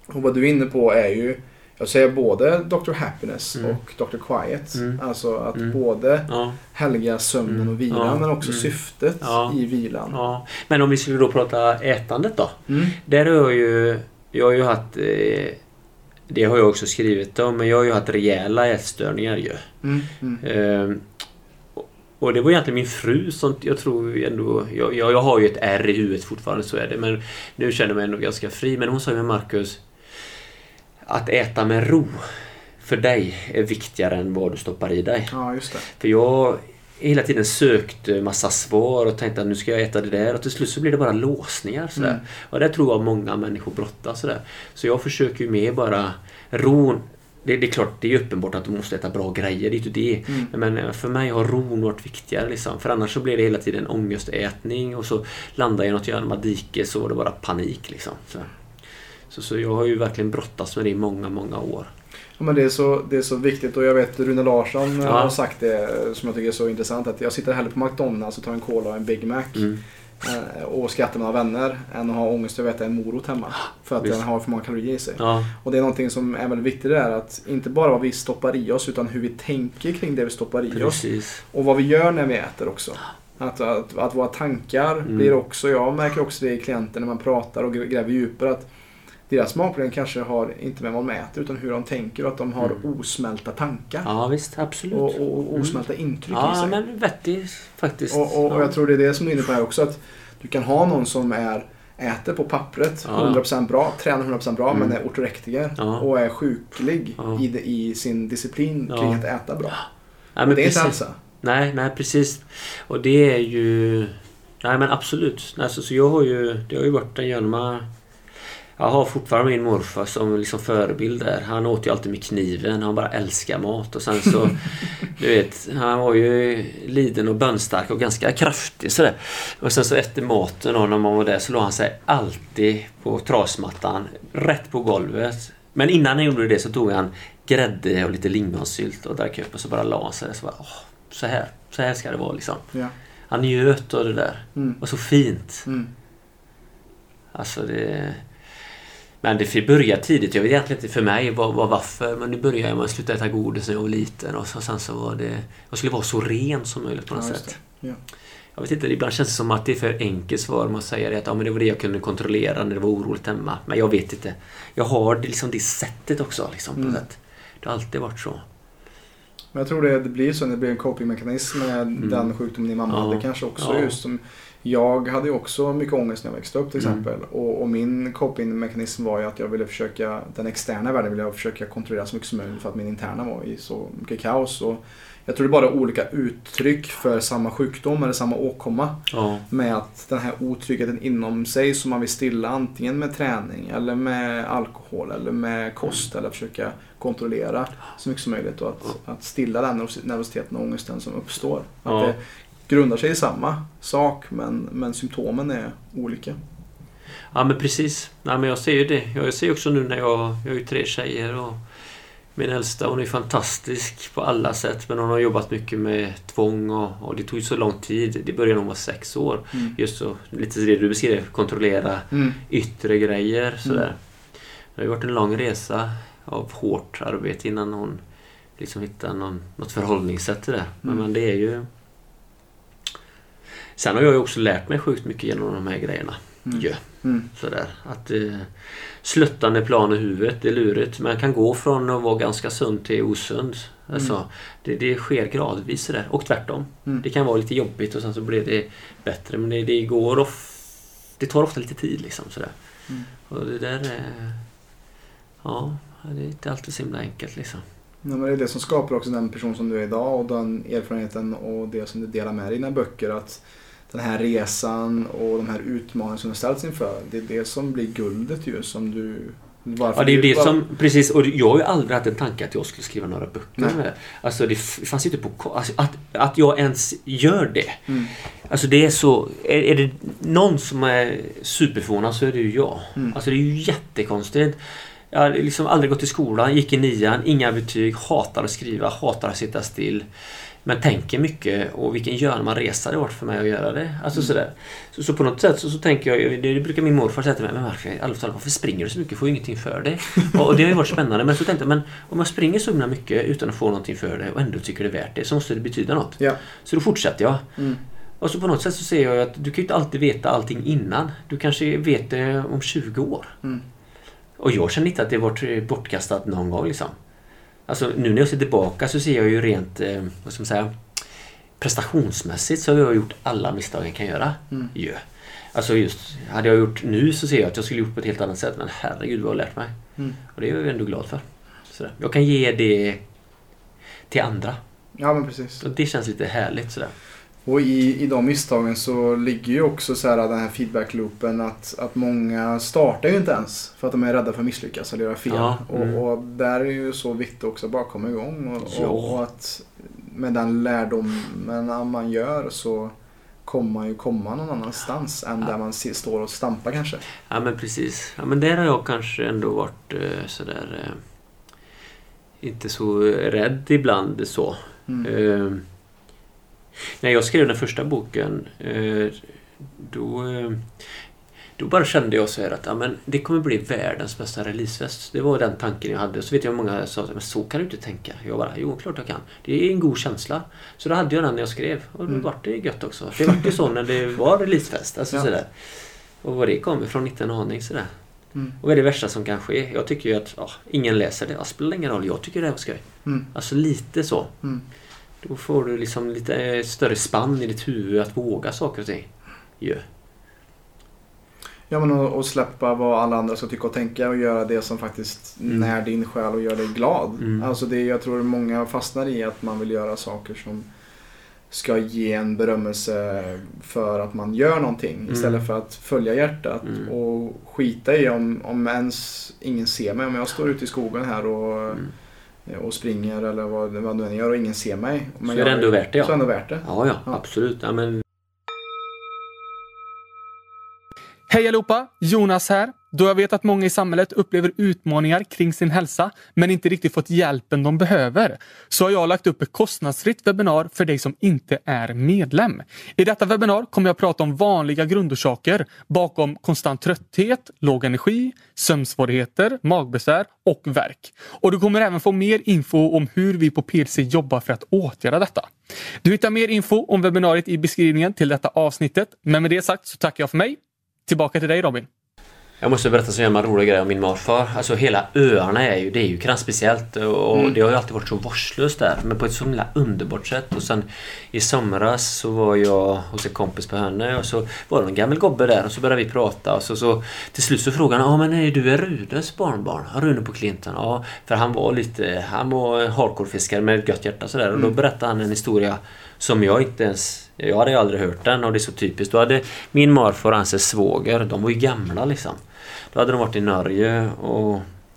Och vad du är inne på är ju, jag säger både Dr. Happiness Mm. och Dr. Quiet. Mm. Alltså att Mm. både ja, helga sömnen Mm. och vilan Ja. men också Mm. syftet Ja. i vilan. ja. Men om vi skulle då prata ätandet då? Där har jag ju... Jag har ju haft... Eh, det har jag också skrivit om, men jag har ju haft rejäla ätstörningar ju. Mm. Ehm, och- och det var egentligen min fru som jag tror ändå... Jag, jag, jag har ju ett R i huvudet fortfarande, så är det. Men nu känner jag mig ändå ganska fri. Men hon sa ju med Marcus att äta med ro för dig är viktigare än vad du stoppar i dig. Ja, just det. För jag hela tiden sökte massa svar och tänkte att nu ska jag äta det där och till slut så blir det bara låsningar. Sådär. Mm. Och det tror jag många människor brottas sådär. Så jag försöker ju med bara ron. Det, det är klart, det är uppenbart att du måste äta bra grejer, det är inte det. Mm. Men eh, för mig har ron varit viktigare liksom. För annars så blir det hela tiden ångestätning och så landar jag i något jävla dike så var det bara panik liksom. Så, så, så jag har ju verkligen brottats med det i många, många år. Ja, men det, är så, det är så viktigt och jag vet Rune Larsson eh, Ja. har sagt det som jag tycker är så intressant att jag sitter hellre på McDonalds och tar en cola och en Big Mac Mm. eh, och skrattar med några vänner än att ha ångest över att äta en morot hemma. För att Visst. den har för många kalorier i sig. Ja, Och det är någonting som är väldigt viktigt där att inte bara vad vi stoppar i oss utan hur vi tänker kring det vi stoppar i oss. precis. Och vad vi gör när vi äter också. Att, att, att våra tankar Mm. blir också, jag märker också det i klienter när man pratar och gräver djupare att deras smakproblem kanske har inte med vad de äter utan hur de tänker och att de har Mm. osmälta tankar. Ja visst, absolut. Och, och, osmälta intryck i Ja, sig. men vettigt faktiskt. Och, och, och ja. jag tror det är det som är inne på här också. Att du kan ha någon som är äter på pappret Ja. 100% bra, tränar 100% bra Mm. men är ortorektiker Ja. och är sjuklig Ja. i, det, i sin disciplin Ja. kring att äta bra. Nej, Och men det är inte hälsa. Nej, nej precis. Och det är ju... Nej men absolut. Alltså, så jag har ju... Det har ju varit en genom... Jag har fortfarande min morfar som liksom förebild där. Han åt ju alltid med kniven. Han bara älskar mat. Och sen så... (laughs) du vet, han var ju liden och bönstark och ganska kraftig sådär. Och sen så efter maten då, när man var där så låg han sig alltid på trasmattan. Rätt på golvet. Men innan han gjorde det så tog han grädde och lite lingonsylt och drack upp och så bara la han sig där. Så bara, åh, så här, så här ska det vara liksom. Ja. Han njöt av det där. Mm. Och så fint. Mm. Alltså det... Men det började tidigt. Jag vet egentligen inte för mig vad, vad varför. Men nu började jag med att sluta äta godis när jag var liten. Och så, sen så var det... Jag skulle vara så ren som möjligt på något Ja, sätt. det. Ja. Jag vet inte, ibland känns det som att det är för enkelt svar säga det. Att ja, men det var det jag kunde kontrollera när det var oroligt hemma. Men jag vet inte. Jag har det, liksom det sättet också. Liksom, på Mm. sätt. Det har alltid varit så. Men jag tror det, det blir så, det blir en copingmekanism med den sjukdomen din mamma Mm. Ja. hade kanske också. Ja. Just som, jag hade ju också mycket ångest när jag växte upp till Mm. exempel. Och, och min copingmekanism var ju att jag ville försöka, den externa världen ville jag försöka kontrollera så mycket som möjligt för att min interna var i så mycket kaos. Och jag tror det är bara olika uttryck för samma sjukdom eller samma åkomma. Ja. Med att den här otryggheten inom sig som man vill stilla antingen med träning eller med alkohol eller med kost eller försöka kontrollera så mycket som möjligt och att, att stilla den nervos- nervositeten och ångesten som uppstår. Att Ja. det grundar sig i samma sak men, men symptomen är olika. Ja men precis. Nej, men jag ser ju det. Jag ser också nu när jag... Jag har ju tre tjejer och... Min äldsta hon är fantastisk på alla sätt men hon har jobbat mycket med tvång och, och det tog så lång tid. Det började när hon var sex år. Mm. Just så, lite det du beskrev, kontrollera Mm. yttre grejer sådär. Det har ju varit en lång resa av hårt arbete innan hon liksom hittade någon, något förhållningssätt till det. Men, Mm. men det är ju... Sen har jag ju också lärt mig sjukt mycket genom de här grejerna. Mm. Ju. Mm. Sådär. Att eh, sluttande plan i huvudet, det är lurigt. Man kan gå från att vara ganska sund till osund. Alltså, det, det sker gradvis sådär. Och tvärtom. Mm. Det kan vara lite jobbigt och sen så blir det bättre. Men det, det går of, Det tar ofta lite tid liksom sådär. Mm. Och det där är... Ja, det är inte alltid så himla enkelt liksom. Ja, men det är det som skapar också den person som du är idag och den erfarenheten och det som du delar med dig i dina böcker. Att den här resan och de här utmaningarna som du ställts inför. Det är det som blir guldet ju som du... Varför Ja, det är det som... Precis, och jag har ju aldrig haft en tanke att jag skulle skriva några böcker Nej. Alltså det fanns ju inte på... Alltså, att, att jag ens gör det. Mm. Alltså det är så... Är, är det någon som är superförvånad så är det ju jag. Mm. Alltså det är ju jättekonstigt. Jag har liksom aldrig gått i skolan, gick i nian, inga betyg, hatar att skriva, hatar att sitta still. Men tänker mycket och vilken görman resa det varit för mig att göra det. Alltså Mm. sådär. Så, så på något sätt så, så tänker jag, det, brukar min morfar säga till mig, men varför, talat, varför springer du så mycket? Får ju ingenting för det. (laughs) och, och det har ju varit spännande. Men så tänkte jag, men om jag springer så himla mycket utan att få någonting för det och ändå tycker det är värt det, så måste det betyda något. Ja. Så då fortsätter jag. Mm. Och så på något sätt så ser jag att du kan ju inte alltid veta allting innan. Du kanske vet det om 20 år. Mm. Och jag känner inte att det varit bortkastat någon gång liksom. Alltså nu när jag ser tillbaka så ser jag ju rent, eh, vad ska man säga, prestationsmässigt så har jag gjort alla misstag jag kan göra. Mm. Ju. Alltså just, hade jag gjort nu så ser jag att jag skulle gjort på ett helt annat sätt. Men herregud vad jag har lärt mig. Mm. Och det är jag ändå glad för. Sådär. Jag kan ge det till andra. Ja men precis. Och det känns lite härligt sådär. Och i, i de misstagen så ligger ju också så här den här feedback-loopen att, att många startar ju inte ens för att de är rädda för att misslyckas eller göra fel. Ja, mm. och, och där är ju så viktigt också att bara komma igång och, Ja. och, att med den lärdomen man gör så kommer man ju komma någon annanstans än Ja. där man står och stampar kanske. Ja men precis. Ja men där har jag kanske ändå varit eh, sådär... Eh, inte så rädd ibland så. Mm. När jag skrev den första boken eh, då, eh, då bara kände jag så här att ja, men det kommer bli världens bästa releasefest. Det var den tanken jag hade. Så vet jag många sa men så kan du inte tänka. Jag bara, jo klart jag kan. Det är en god känsla. Så då hade jag den när jag skrev. Och då Mm. vart det gött också. Det vart ju så när det var releasefest. Alltså Ja. sådär. Och vad det kommer från, inte en aning sådär. Mm. Och vad är det värsta som kan ske? Jag tycker ju att ja, ingen läser det. Ja, spelar ingen roll. Jag tycker det är skoj. Mm. Alltså lite så. Mm. Då får du liksom lite eh, större spann i ditt huvud att våga saker och ting. Ju. Ja men och, och släppa vad alla andra ska tycka och tänka och göra det som faktiskt Mm. när din själ och gör dig glad. Mm. Alltså det, jag tror många fastnar i att man vill göra saker som ska ge en berömmelse för att man gör någonting Mm. istället för att följa hjärtat Mm. och skita i om, om ens ingen ser mig. Om jag står ute i skogen här och, Mm. Och springer eller vad, vad du än gör och ingen ser mig. Men Så är det ändå värt det Så är det ja. ändå värt det. Ja, ja, Ja. absolut. Ja, men Hej allihopa! Jonas här. Då jag vet att många i samhället upplever utmaningar kring sin hälsa men inte riktigt fått hjälpen de behöver så har jag lagt upp ett kostnadsfritt webbinar för dig som inte är medlem. I detta webbinar kommer jag prata om vanliga grundorsaker bakom konstant trötthet, låg energi, sömnsvårigheter, magbesvär och värk. Och du kommer även få mer info om hur vi på PLC jobbar för att åtgärda detta. Du hittar mer info om webbinariet i beskrivningen till detta avsnittet. Men med det sagt så tackar jag för mig. Tillbaka till dig Robin. jag måste berätta så jävla roliga grejer om min morfar. Alltså hela öarna är ju, det är ju kransspeciellt och Mm. det har ju alltid varit så vårdslöst där. Men på ett så himla underbart sätt. Och sen i somras så var jag hos en kompis på henne och så var det en gammal gobbe där och så började vi prata och så, så till slut så frågade han, ja men är du är Runes barnbarn? Rune på Klinten? Ja, för han var lite, han var hardcore-fiskare med ett gött hjärta sådär. Och då Mm. berättade han en historia som jag inte ens... Jag hade ju aldrig hört den och det är så typiskt. Då hade min morfar och hans svåger, de var ju gamla liksom. Då hade de varit i Norge och,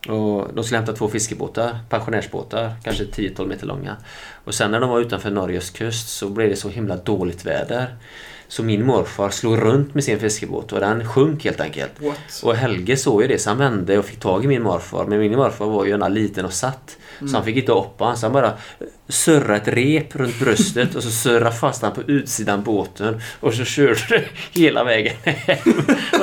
och de skulle hämta två fiskebåtar, pensionärsbåtar, kanske 10-12 meter långa. Och sen när de var utanför Norges kust så blev det så himla dåligt väder. Så min morfar slog runt med sin fiskebåt och den sjönk helt enkelt. What? Och Helge såg ju det så han vände och fick tag i min morfar. Men min morfar var ju gärna liten och satt. Så han fick inte hoppa han. Så han bara surrade ett rep runt bröstet och så surrade fast han på utsidan båten. Och så körde det hela vägen hem.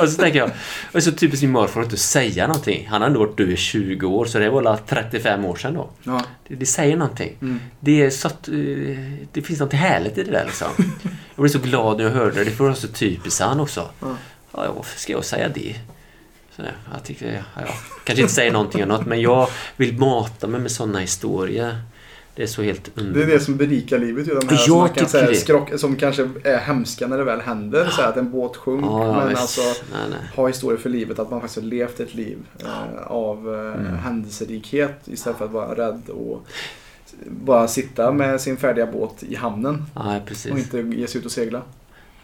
Och så tänker jag, och så typiskt min morfar att inte säga någonting. Han har ändå varit död i 20 år så det var väl 35 år sedan då. Ja. Det, det säger någonting. Mm. Det, är så att, eh, det finns något härligt i det där liksom. Jag blev så glad när jag hörde det. Det var så typiskt han också. Ja. Ja, varför ska jag säga det? Så jag tycker, ja, ja, kanske inte säger någonting om något, men jag vill mata mig med sådana historier. Det är så helt Det är underbart. det som berikar livet ju. De här Jag som, man kan säga, skrock, som kanske är hemska när det väl händer. Så att en båt sjönk. Ja, ja, men visst. alltså nej, nej. ha historier för livet. Att man faktiskt har levt ett liv eh, av eh, Mm. händelserikhet istället för att vara rädd och bara sitta med sin färdiga båt i hamnen Nej, och inte ge sig ut och segla.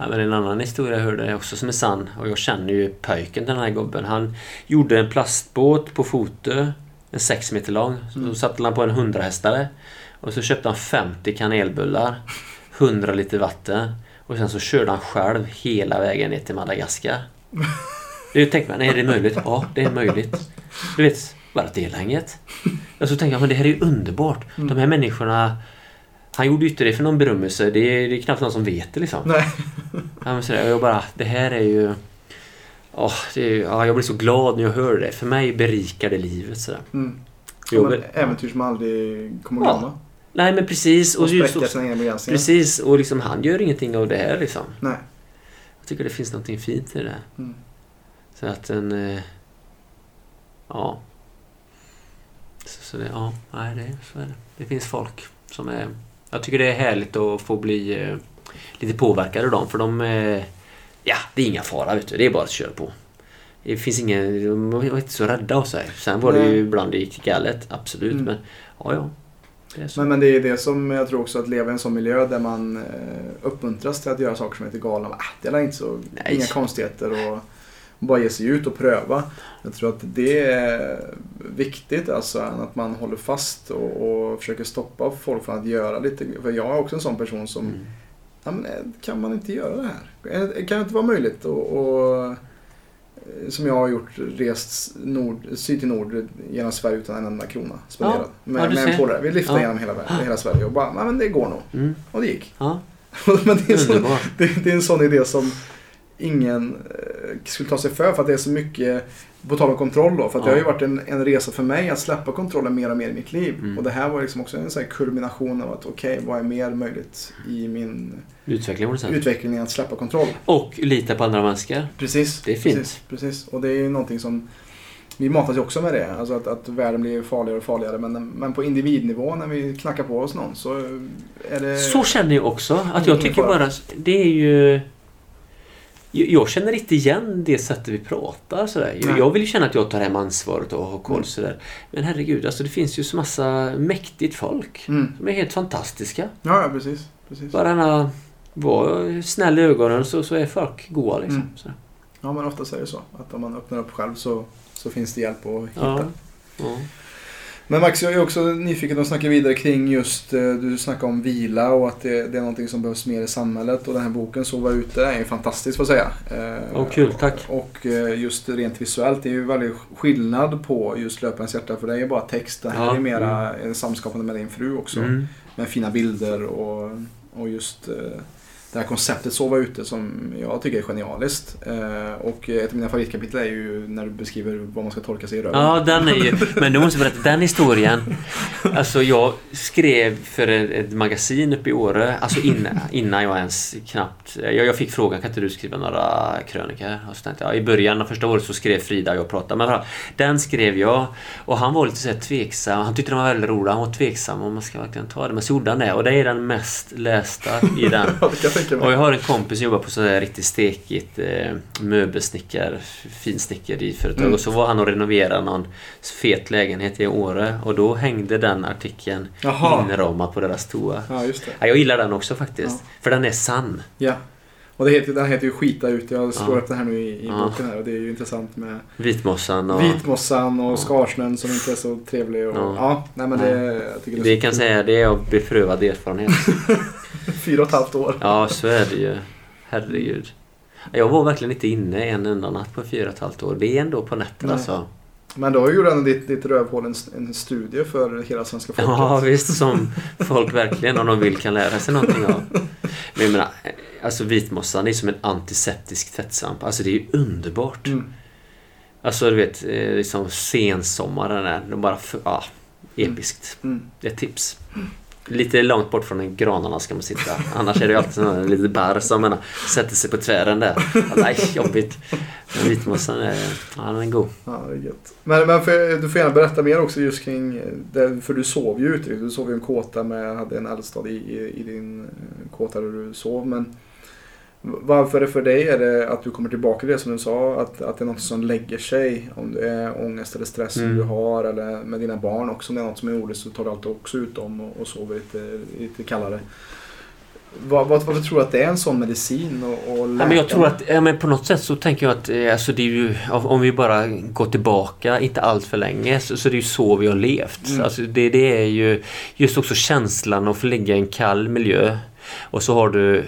Ja, men en annan historia jag hörde också som är sann och jag känner ju pöjken den här gubben. Han gjorde en plastbåt på Fotö, en 6 meter lång. Så Mm. satte han på en 100 hästare och så köpte han 50 kanelbullar, 100 liter vatten och sen så körde han själv hela vägen ner till Madagaskar. (laughs) Det tänkte man, är det möjligt? Ja, det är möjligt. Du vet, bara det är inget. Och så tänkte jag, men det här är ju underbart. De här människorna han gjorde ju inte det för någon berömmelse. Det är, det är knappt någon som vet det liksom. Nej. Ja, sådär, jag bara, det här är ju... Åh, det är, ja, jag blir så glad när jag hör det. För mig berikar det livet. Sådär. Mm. Men ber- äventyr som aldrig kommer Ja. glömma. Nej men precis. Och Och just, sina egna begränsningar. precis. Och liksom, han gör ingenting av det här liksom. Nej. Jag tycker det finns någonting fint i det. Mm. Så att en... eh, Ja. Så, så det, ja, nej det, så är det. Det finns folk som är... Jag tycker det är härligt att få bli eh, lite påverkade av dem. För de... Eh, ja, det är inga fara vet du. Det är bara att köra på. Det finns ingen... De var inte så rädda av sig. Sen var det Nej. ju ibland det gick galet. Absolut. Mm. Men ja, ja. Det. Men, men det är det som jag tror också att leva i en sån miljö där man eh, uppmuntras till att göra saker som är lite galna. Ah, det är inte så, Nej. inga konstigheter och bara ge sig ut och pröva. Jag tror att det är viktigt alltså att man håller fast och, och försöker stoppa folk från att göra lite. För jag är också en sån person som, Mm. ja, men, eh, kan man inte göra det här? Eh, Kan det inte vara möjligt? Och, och, eh, som jag har gjort, rest nord, syd till nord genom Sverige utan en enda krona spenderad. Ja, med, med en polare. Vi lyfte Ja. genom hela, hela Sverige och bara, men det går nog. Mm. Och det gick. Ja, (laughs) men det är, så, (laughs) det, det är en sån idé som ingen eh, skulle ta sig för för att det är så mycket, på tal om kontroll då, för att det Ja. har ju varit en, en resa för mig att släppa kontrollen mer och mer i mitt liv. Mm. Och det här var liksom också en sån kulmination av att okej, vad är mer möjligt i min Utveckling utveckling att släppa kontroll? Och lita på andra människor. Precis. Det är fint. Precis, precis. Och det är ju någonting som vi matas ju också med det. Alltså att, att världen blir farligare och farligare. Men, men på individnivå när vi knackar på oss någon så är det... Så känner jag också. Att jag tycker bara... Det är ju... Jag känner inte igen det sättet vi pratar sådär. Jag, vill ju känna att jag tar hem ansvaret och har koll Mm. sådär. Men herregud, alltså det finns ju så massa mäktigt folk. Mm. Som är helt fantastiska. Ja, ja, precis. precis. Bara denna... Var snäll i ögonen så, så är folk goa liksom. Mm. Sådär. Ja, men oftast är det så. Att om man öppnar upp själv så, så finns det hjälp att hitta. Ja. Ja. Men Max, jag är också nyfiken att snacka vidare kring just, eh, du snackar om vila och att det, det är någonting som behövs mer i samhället. Och den här boken, Sova ute, är ju fantastisk får jag säga. Åh, kul, tack. Och eh, just rent visuellt, det är ju väldigt skillnad på just Löparens hjärta. För det är ju bara text. Det här Ja, är mera en samskapande med din fru också. Mm. Med fina bilder och, och just det här konceptet sova ute som jag tycker är genialiskt. Eh, och ett av mina favoritkapitel är ju när du beskriver vad man ska torka sig i röven. Ja, den är ju... Men du måste berätta, den historien. Alltså jag skrev för ett, magasin uppe i Åre, alltså innan, innan jag ens knappt... Jag, jag fick frågan, kan inte du skriva några krönikor? Och så tänkte jag, I början av första året så skrev Frida och jag pratade. Men den skrev jag och han var lite så här tveksam. Han tyckte den var väldigt rolig. Han var tveksam om man ska verkligen ta det. Men så gjorde han det och det är den mest lästa i den. (laughs) Det tänka mig. Och jag har en kompis som jobbar på sådär riktigt stekigt eh, möbelsnickar, finsnickeriföretag. Mm. Och så var han och renoverade någon fet lägenhet i Åre. Och då hängde den artikeln Jaha. inramad på deras toa. Ja, just det. Ja, jag gillar den också faktiskt. Ja. För den är sann. Ja. Och det heter, den heter ju Skita ut. Jag slår Ja. upp den här nu i, i Ja. boken här och det är ju intressant med Vitmossan och... vitmossan och Ja. skarsnön som inte är så trevlig. Och, ja. Ja. nej men det, jag tycker det Det kan så säga, det är av beprövad erfarenhet. (laughs) Fyra och ett halvt år. Ja, så är det ju. herregud. Jag var verkligen inte inne en enda natt på fyra och ett halvt år. Det är ändå på nätterna Nej. alltså. Men då har ju ändå ditt, ditt rövhål en, en studie för hela svenska folket. Ja visst, som folk verkligen om de vill kan lära sig någonting av. Men jag menar, alltså vitmossan är som en antiseptisk tvättsvamp. Alltså det är ju underbart. Mm. Alltså du vet, eh, liksom sensommaren där. De bara, ja, episkt. Mm. Det är ett tips. Lite långt bort från granarna ska man sitta. Annars är det ju alltid sådana lite barr som menar, sätter sig på tvären där. Alltså, nej, jobbigt. Men vitmossan är, ja, den är god. Ja, det är gött. Men, men för, du får gärna berätta mer också just kring, eh, det, för du sov ju ute. Du sov ju i en kåta med, hade en eldstad i, i, i din eh, kåta där du sov. Men varför det för dig är det att du kommer tillbaka till det som du sa, att, att det är något som lägger sig. Om det är ångest eller stress som Mm. du har eller med dina barn också. Om det är något som är oroligt så tar du alltid också ut dem och, och sover lite, lite kallare. Vad, vad, varför tror du att det är en sån medicin och, och Ja, men jag tror att, ja, men på något sätt så tänker jag att eh, alltså det är ju, om om vi bara går tillbaka, inte allt för länge, så, så det är ju så vi har levt. Mm. Alltså det, det är ju just också känslan att få ligga i en kall miljö och så har du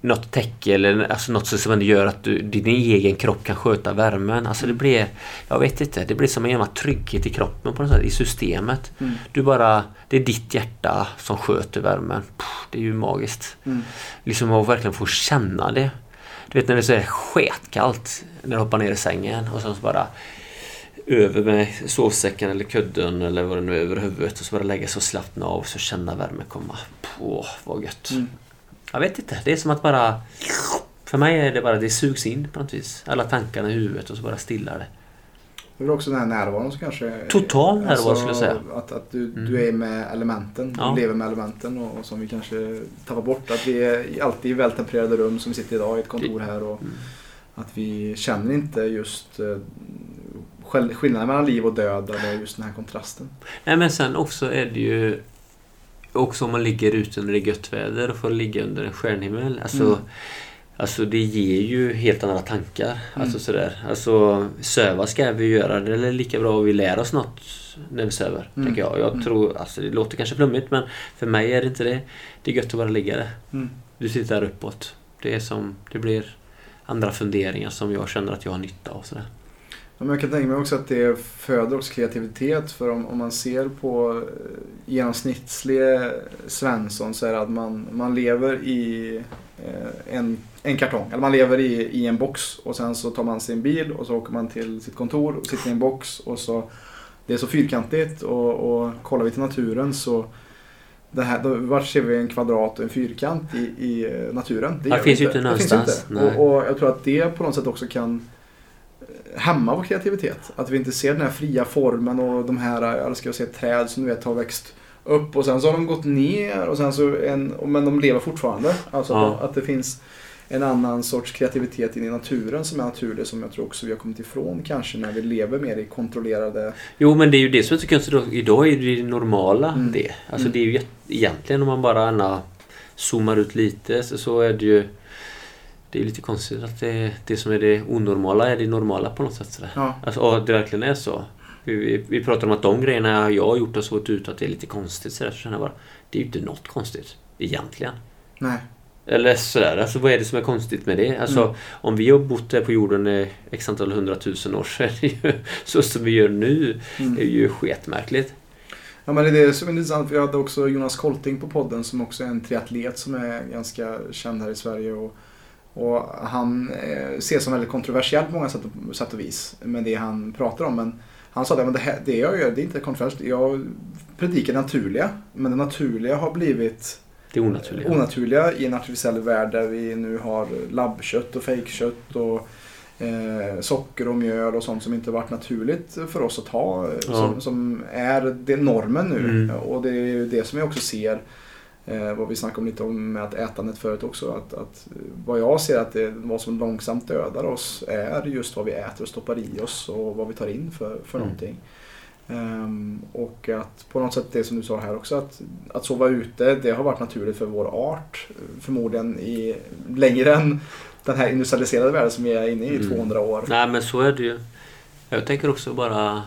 något täcke eller alltså något som gör att du, din egen kropp kan sköta värmen. Alltså det blir, jag vet inte, det blir som en jävla trygghet i kroppen på något sätt, i systemet. Mm. Du bara, det är ditt hjärta som sköter värmen. Puh, det är ju magiskt. Mm. Liksom att verkligen få känna det. Du vet när det är så sketkallt när du hoppar ner i sängen och sen så bara över med sovsäcken eller kudden eller vad det nu är över huvudet och så bara lägga sig och slappna av och så känna värmen komma. Åh, vad gött. Mm. Jag vet inte, det är som att bara... För mig är det bara, det sugs in på något vis. Alla tankarna i huvudet och så bara stillar det. Det är också den här närvaron som kanske... Total närvaro, skulle jag säga. Att, att du, Mm. du är med elementen. Ja. Du lever med elementen och, och som vi kanske tappar bort. Att vi är alltid i vältempererade rum som vi sitter idag i ett kontor här. Och Mm. Att vi känner inte just eh, skill- skillnaden mellan liv och död eller just den här kontrasten. Nej men sen också är det ju också om man ligger ute när det är gött väder och får ligga under en stjärnhimmel. Alltså, Mm. alltså det ger ju helt andra tankar. Mm. Alltså sådär. Alltså söva ska vi göra. Det är lika bra att vi lär oss något när vi söver. Mm. Tänker jag. Jag Mm. tror, alltså det låter kanske flummigt men för mig är det inte det. Det är gött att bara ligga där. Mm. Du tittar uppåt. Det är som, det blir andra funderingar som jag känner att jag har nytta av. Sådär. Men jag kan tänka mig också att det föder också kreativitet. För om, om man ser på eh, genomsnittlige Svensson så är det att man, man lever i eh, en, en kartong. Eller man lever i, i en box och sen så tar man sin bil och så åker man till sitt kontor och sitter i en box och så det är så fyrkantigt och, och kollar vi till naturen så det här, då, vart ser vi en kvadrat och en fyrkant i, i eh, naturen? Det gör finns ju inte Det finns någonstans. inte. Och, och jag tror att det på något sätt också kan hämma vår kreativitet. Att vi inte ser den här fria formen och de här, jag älskar att se träd som du vet har växt upp och sen så har de gått ner och sen så en, men de lever fortfarande. Alltså Ja. att, att det finns en annan sorts kreativitet in i naturen som är naturlig som jag tror också vi har kommit ifrån kanske när vi lever mer i kontrollerade... Jo men det är ju det som är så konstigt. Idag är det normala Mm. det. Alltså Mm. det är ju egentligen om man bara gärna zoomar ut lite så, så är det ju det är lite konstigt att det, det som är det onormala är det normala på något sätt. Sådär. Ja. Alltså, och det verkligen är så. Vi, vi, pratar om att de grejerna jag har gjort och så ut att det är lite konstigt sådär. Så känner jag bara, det är ju inte något konstigt. Egentligen. Nej. Eller sådär, alltså vad är det som är konstigt med det? Alltså Mm. om vi har bott där på jorden i x antal hundratusen år (laughs) så är det ju så som vi gör nu. Mm. Är ju sketmärkligt. Ja men det är det som är intressant. Vi hade också Jonas Kolting på podden som också är en triatlet som är ganska känd här i Sverige. Och, och han eh, ses som väldigt kontroversiell på många sätt och, vis med det han pratar om. Men han sa att det, här- det jag gör det är inte kontroversiellt. Jag predikar det naturliga. Men det naturliga har blivit Det onaturliga. onaturliga i en artificiell värld där vi nu har labbkött och fejkkött och eh, socker och mjöl och sånt som inte varit naturligt för oss att ha. eh, Ja. Som, som är det normen nu. Mm. Och det är ju det som jag också ser eh, vad vi snackade om lite om med att ätandet förut också. Att, att eh, vad jag ser att det, vad som långsamt dödar oss är just vad vi äter och stoppar i oss och vad vi tar in för, för Mm. någonting. Ehm, och att på något sätt det som du sa här också att, att sova ute det har varit naturligt för vår art. Förmodligen i, längre än den här industrialiserade världen som vi är inne i i Mm. 200 år. Nej men så är det ju. Jag tänker också bara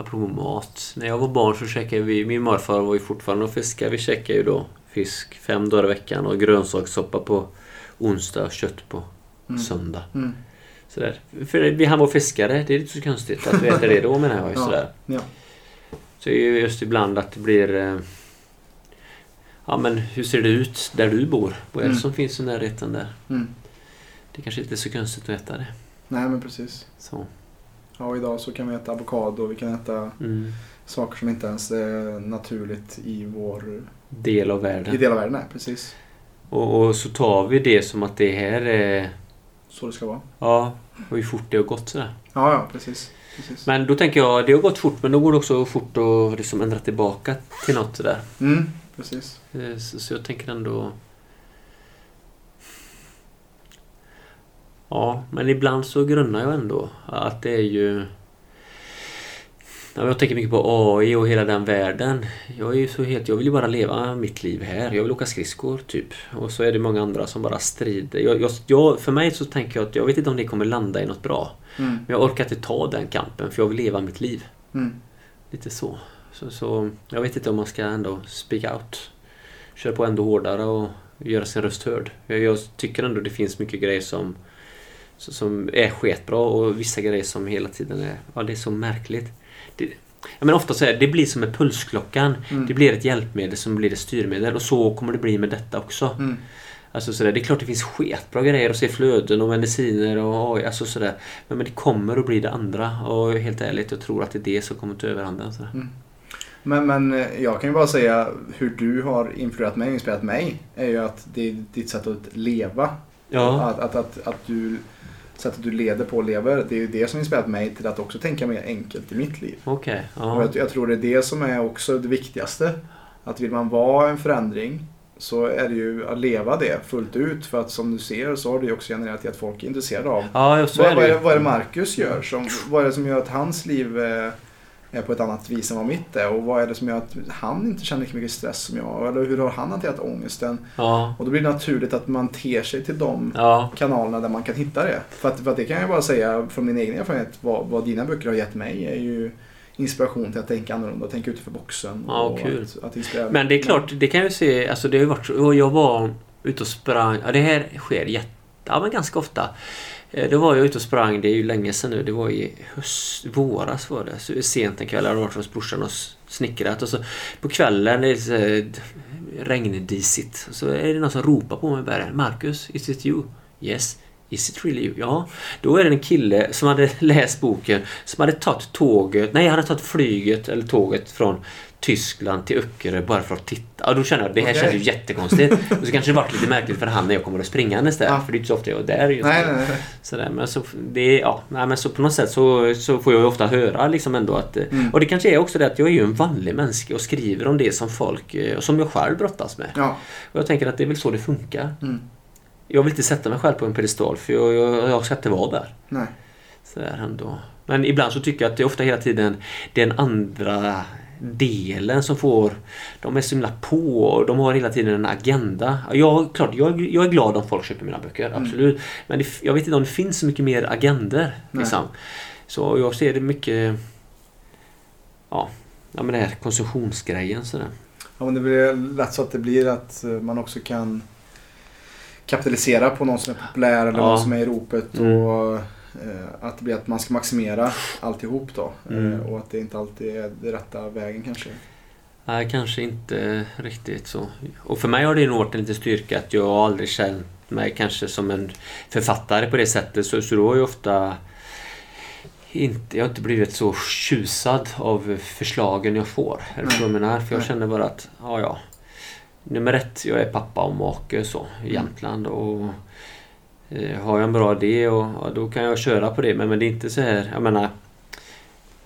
apropå mat. När jag var barn så käkade vi, min morfar var ju fortfarande och fiskade. Vi käkade ju då fisk fem dagar i veckan och grönsakssoppa på onsdag, kött på Mm. söndag. Mm. Sådär. För vi, han var fiskare, det är inte så konstigt att vi äter det då menar jag. ju, Ja. Sådär. Ja. Så det är ju just ibland att det blir... Eh, ja men hur ser det ut där du bor? Vad är det Mm. som finns i närheten där? Mm. Det kanske inte är så konstigt att äta det. Nej men precis. Så. Ja, idag så kan vi äta avokado, vi kan äta Mm. saker som inte ens är naturligt i vår Del av i världen. del av världen. Nej, precis. Och, och så tar vi det som att det här är... Så det ska vara. Ja, och hur fort det har gått sådär. Ja, ja precis. precis. Men då tänker jag, det har gått fort men då går det också fort att liksom ändra tillbaka till något sådär. Mm, precis. Eh, Så, så jag tänker ändå... Ja, men ibland så grunnar jag ändå att det är ju... Ja, Jag tänker mycket på AI och hela den världen. Jag är ju så helt... Jag vill ju bara leva mitt liv här. Jag vill åka skridskor, typ. Och så är det många andra som bara strider. Jag, jag, jag, för mig så tänker jag att jag vet inte om det kommer landa i något bra. Mm, Men jag orkar inte ta den kampen för jag vill leva mitt liv. mm, Lite så. Så, så jag vet inte om man ska ändå speak out. Köra på ändå hårdare och göra sin röst hörd. Jag, jag tycker ändå det finns mycket grejer som, så- som är sketbra och vissa grejer som hela tiden är... Ja, det är så märkligt. Det, ja, men ofta så är det, blir som med pulsklockan. Mm. Det blir ett hjälpmedel som blir ett styrmedel och så kommer det bli med detta också. mm. Alltså sådär, det är klart det finns sketbra grejer att se flöden och mediciner och AI, alltså sådär. Men, men det kommer att bli det andra och helt ärligt, jag tror att det är det som kommer ta överhanden. Sådär. Men, men eh, jag kan ju bara säga hur du har influerat mig och inspirerat mig. är ju att det är ditt sätt att leva. Ja, Att, att, att, att du, sättet du leder på och lever. Det är ju det som inspirerat mig till att också tänka mer enkelt i mitt liv. okej. Och ja. jag, jag tror det är det som är också det viktigaste. Att vill man vara en förändring så är det ju att leva det fullt ut. För att som du ser så har det ju också genererat till att folk är intresserade av Ja, vad, är vad, det vad är det Marcus gör? Som, vad är det som gör att hans liv eh, på ett annat vis än vad mitt är? Och vad är det som gör att han inte känner lika mycket stress som jag? Eller hur har han hanterat ångesten? Ja, Och då blir det naturligt att man ter sig till de ja, kanalerna där man kan hitta det. För att, för att det kan jag bara säga från min egen erfarenhet. Vad, vad dina böcker har gett mig är ju inspiration till att tänka annorlunda och tänka utanför boxen. Ja, och kul. Att, att inspirera. men det är klart, det kan jag ju se, alltså det har ju varit så, jag var ute och sprang, ja det här sker jätte, ja men ganska ofta. Eh, då var jag ute och sprang, det är ju länge sedan nu, det var i höst, våras var det. Så sent en kväll, jag hade varit hos brorsan och snickrat och så på kvällen, det är så eh, regndisigt, så är det någon som ropar på mig bara Marcus, is it you? Yes. Is it really you? Ja. Då är det en kille som hade (laughs) läst boken som hade tagit tåget, nej han hade tagit flyget eller tåget från Tyskland till Öckerö bara för att titta. Ja, då kände jag att det här Okej. kändes ju jättekonstigt. (laughs) och så kanske det varit lite märkligt för han när jag kommer att springandes där. Ja. För det är inte så ofta jag är där just Nej, nej, nej. Sådär, men så, det, ja, nej, men så på något sätt så, så får jag ju ofta höra liksom ändå att... eh, Mm. Och det kanske är också det att jag är ju en vanlig människa och skriver om det som folk, eh, som jag själv brottas med. Ja. Och jag tänker att det är väl så det funkar. Mm. Jag vill inte sätta mig själv på en pedestal för jag, jag, jag ska inte vara där. Nej. Sådär ändå. Men ibland så tycker jag att det är ofta hela tiden den andra delen som får... De är så himla på och de har hela tiden en agenda. Jag, klart, jag, jag är glad om folk köper mina böcker, absolut. Men det, jag vet inte om det finns så mycket mer agender. Liksom. Så jag ser det mycket... Ja, ja men det här konsumtionsgrejen sådär. Ja, men det blir lätt så att det blir att eh, man också kan kapitalisera på någon som är populär eller Ja. någon som är i ropet. Mm. Och eh, att det blir att man ska maximera alltihop då. Mm. Eh, och att det inte alltid är den rätta vägen kanske. Nej, kanske inte riktigt så. Och för mig har det nog varit en liten styrka att jag aldrig känt mig kanske som en författare på det sättet. Så, så då har jag ofta inte, jag har inte blivit så tjusad av förslagen jag får. Är jag menar? För jag känner bara att, ja ja. Nummer ett, jag är pappa och make så, i Mm. Jämtland. Och eh, har jag en bra idé och ja, då kan jag köra på det. Men, men det är inte så här, jag menar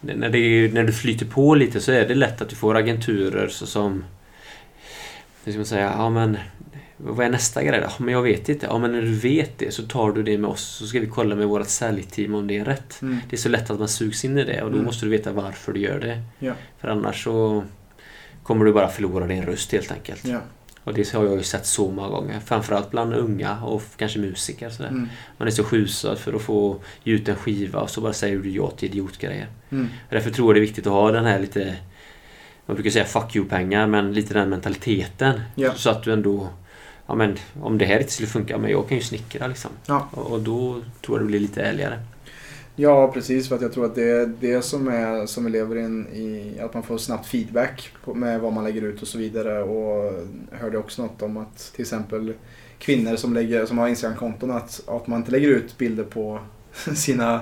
när, det, när du flyter på lite så är det lätt att du får agenturer så som... Hur ska man säga? Ja men... Vad är nästa grej då? Men jag vet inte. Ja men när du vet det så tar du det med oss så ska vi kolla med vårt säljteam om det är rätt. Mm. Det är så lätt att man sugs in i det och då Mm. måste du veta varför du gör det. Ja. För annars så kommer du bara förlora din röst helt enkelt. Ja. Och det har jag ju sett så många gånger. Framförallt bland unga och kanske musiker. Sådär. Mm. Man är så skjusad för att få ge ut en skiva och så bara säger du ja till idiotgrejer. Mm. Därför tror jag det är viktigt att ha den här lite... Man brukar säga fuck you-pengar, men lite den mentaliteten. Ja. Så att du ändå ja men om det här inte skulle funka, men jag kan ju snickra liksom. Ja. Och, och då tror jag det blir lite ärligare. Ja, precis. För att jag tror att det är det som är som vi lever in i, att man får snabbt feedback med vad man lägger ut och så vidare. Och jag hörde också något om att till exempel kvinnor som, lägger, som har Instagram-konton att, att man inte lägger ut bilder på (laughs) sina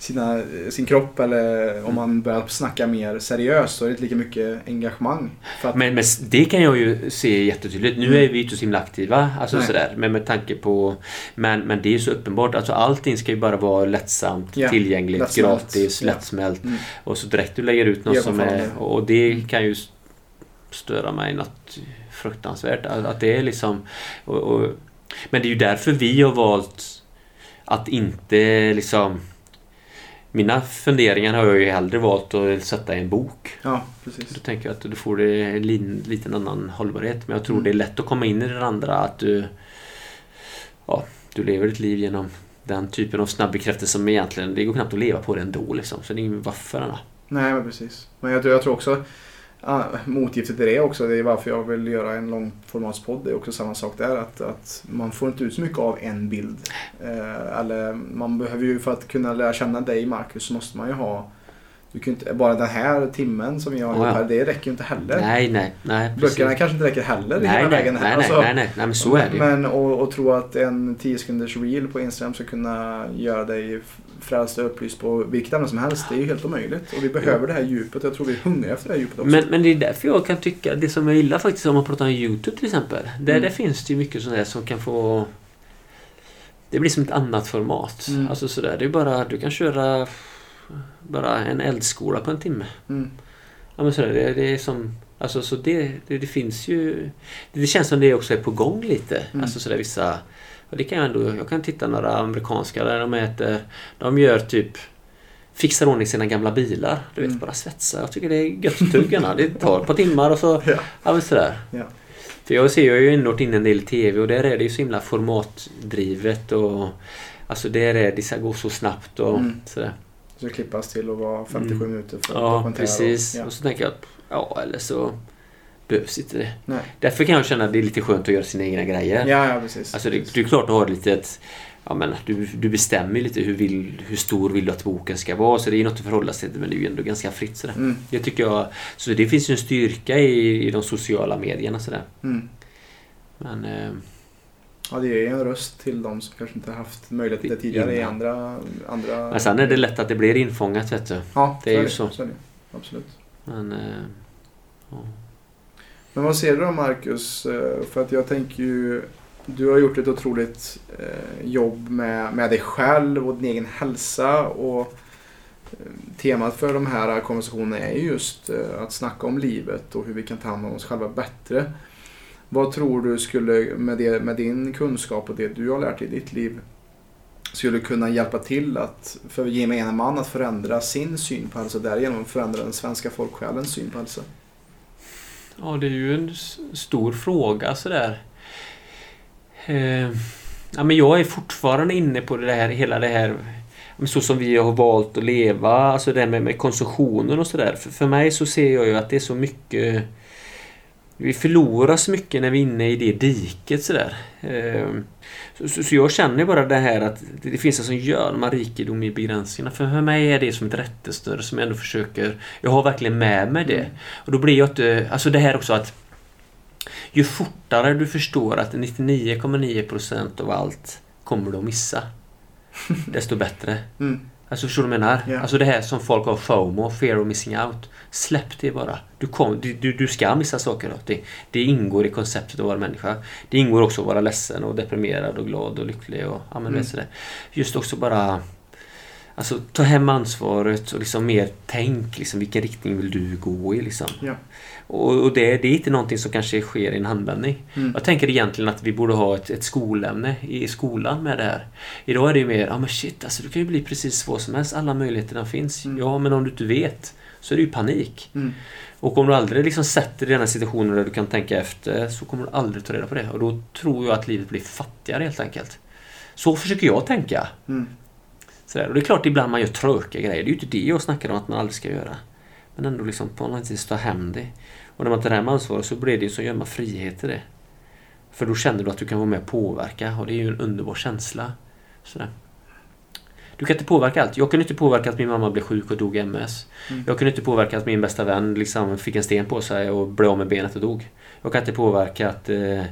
sina, sin kropp eller om man börjar snacka mer seriöst så är det inte lika mycket engagemang. Att, Men, men det kan jag ju se jättetydligt. Nu Mm. är vi ju inte så himla aktiva. Alltså Nej. sådär. Men med tanke på... Men, men det är ju så uppenbart. Alltså allting ska ju bara vara lättsamt, Ja, tillgängligt, lättsmält. gratis, Ja. lättsmält. Mm. Och så direkt du lägger ut något som är... det- Och det kan ju störa mig något fruktansvärt. Att att det är liksom... Och, och, men det är ju därför vi har valt att inte liksom... Mina funderingar har jag ju hellre valt att sätta i en bok. Ja, precis. Då tänker jag att du får en liten annan hållbarhet. Men jag tror Mm. det är lätt att komma in i det andra. Att du, ja, du lever ditt liv genom den typen av snabb bekräftelse som egentligen, det går knappt att leva på det ändå liksom. Så det är ingen varför. Nej, men precis. Men jag, tror- jag tror också ah, motgiftet till det också, det är varför jag vill göra en långformatspodd. Det är också samma sak där. Att, att man får inte ut så mycket av en bild. Eh, eller man behöver ju för att kunna lära känna dig Marcus så måste man ju ha du kan inte, bara den här timmen som vi har gjort ja. här, det räcker ju inte heller. Nej, nej, nej. precis. Böckerna kanske inte räcker heller nej, hela nej, vägen nej, här. nej, Alltså, nej, nej, nej, men så är det ju. Men och, och tro att en 10 sekunders reel på Instagram ska kunna göra dig frälst och upplyst på vilket ämne som helst. Det är ju helt omöjligt. Och vi behöver det här djupet. Jag tror vi är hungriga efter det här djupet också. Men, men det är därför jag kan tycka, det som jag gillar faktiskt om man pratar om YouTube till exempel. Där, Mm. där finns det ju mycket sånt där som kan få... Det blir som ett annat format. Mm. Alltså sådär, det är bara, du kan köra bara en eldskola på en timme. Mm. Ja men sådär, det, det är som... Alltså så det, det, det finns ju... Det, känns som det också är på gång lite. Mm. Alltså sådär vissa... Och det kan jag ändå... Jag kan titta några amerikanska där de äter... De gör typ... Fixar ordning sina gamla bilar. Du vet, Mm. bara svetsa. Jag tycker det är gött att tuggarna. Det tar ett par timmar och så... (laughs) Ja. Ja men sådär. Ja. För jag ser ju inåt in en del TV och där är det ju så himla formatdrivet och... Alltså där är det ska gå så snabbt och Mm. sådär. Så det klippas till att vara 57 Mm. minuter för Ja, dokumentär precis. Och, Och ja. så tänker jag att ja, eller så behövs inte det. Nej. Därför kan jag känna att det är lite skönt att göra sina egna grejer. Ja, ja, precis. Alltså det, precis. det är klart att ha lite ett, Ja men du, du bestämmer lite hur, vill, hur stor vill du att boken ska vara. Så det är något att förhålla sig till men det är ju ändå ganska fritt sådär. Mm. Det tycker jag. Så det finns ju en styrka i, i de sociala medierna sådär. Mm. Men eh, Ja, det är en röst till de som kanske inte haft möjlighet till det tidigare i Innan. andra... andra... Men sen är det lätt att det blir infångat vet du. Ja, det är så ju så. så är det. Absolut. Men, eh, ja. Men vad ser du då Marcus? Eh, för att jag tänker ju... Du har gjort ett otroligt eh, jobb med, med dig själv och din egen hälsa. Och eh, temat för de här konversationerna är just att snacka om livet och hur vi kan ta hand om oss själva bättre. Vad tror du skulle, med, det, med din kunskap och det du har lärt dig i ditt liv, skulle kunna hjälpa till att, för gemene man att förändra sin syn på hälsa och därigenom förändra den svenska folksjälens syn på hälsa? Ja, det är ju en stor fråga sådär. Eh, ja, men jag är fortfarande inne på det här, hela det här så som vi har valt att leva, alltså det här med, med konsumtionen och sådär. För, för mig så ser jag ju att det är så mycket vi förlorar så mycket när vi är inne i det diket sådär. Eh, så, så, så jag känner bara det här att det, det finns en sån gömma rikedom i begränsningarna. För, för mig är det som ett rättesnöre som jag ändå försöker... Jag har verkligen med mig det. Mm. Och då blir jag inte... Alltså det här också att ju fortare du förstår att 99,9% av allt kommer du att missa. (laughs) Desto bättre. Mm. Alltså förstår du vad jag menar? Ja. Alltså det här som folk har FOMO, fear of missing out. Släpp det bara. Du, kom, du, du, du ska missa saker. Det, det ingår i konceptet att vara människa. Det ingår också att vara ledsen och deprimerad och glad och lycklig och ja, men Mm. sådär. Just också bara Alltså ta hem ansvaret och liksom mer tänk liksom vilken riktning vill du gå i liksom. Ja. Och, det, det är inte någonting som kanske sker i en handvändning. Mm. Jag tänker egentligen att vi borde ha ett, ett skolämne i skolan med det här. Idag är det ju mer, ja men shit alltså du kan ju bli precis vad som helst, alla möjligheterna finns. Mm. Ja men om du inte vet så är det ju panik. Mm. Och om du aldrig liksom sätter dig i den här situationen där du kan tänka efter så kommer du aldrig ta reda på det. Och då tror jag att livet blir fattigare helt enkelt. Så försöker jag tänka. Mm. Sådär. Och det är klart ibland man gör tråkiga grejer. Det är ju inte det jag snackar om att man aldrig ska göra. Men ändå liksom på något vis ta hem det. Och när man tar hem ansvaret så blir det ju så gör man frihet i det. För då känner du att du kan vara med och påverka och det är ju en underbar känsla. Sådär. Du kan inte påverka allt. Jag kunde inte påverka att min mamma blev sjuk och dog i MS. Mm. Jag kunde inte påverka att min bästa vän liksom fick en sten på sig och blev av med benet och dog. Jag kan inte påverka att... Eh,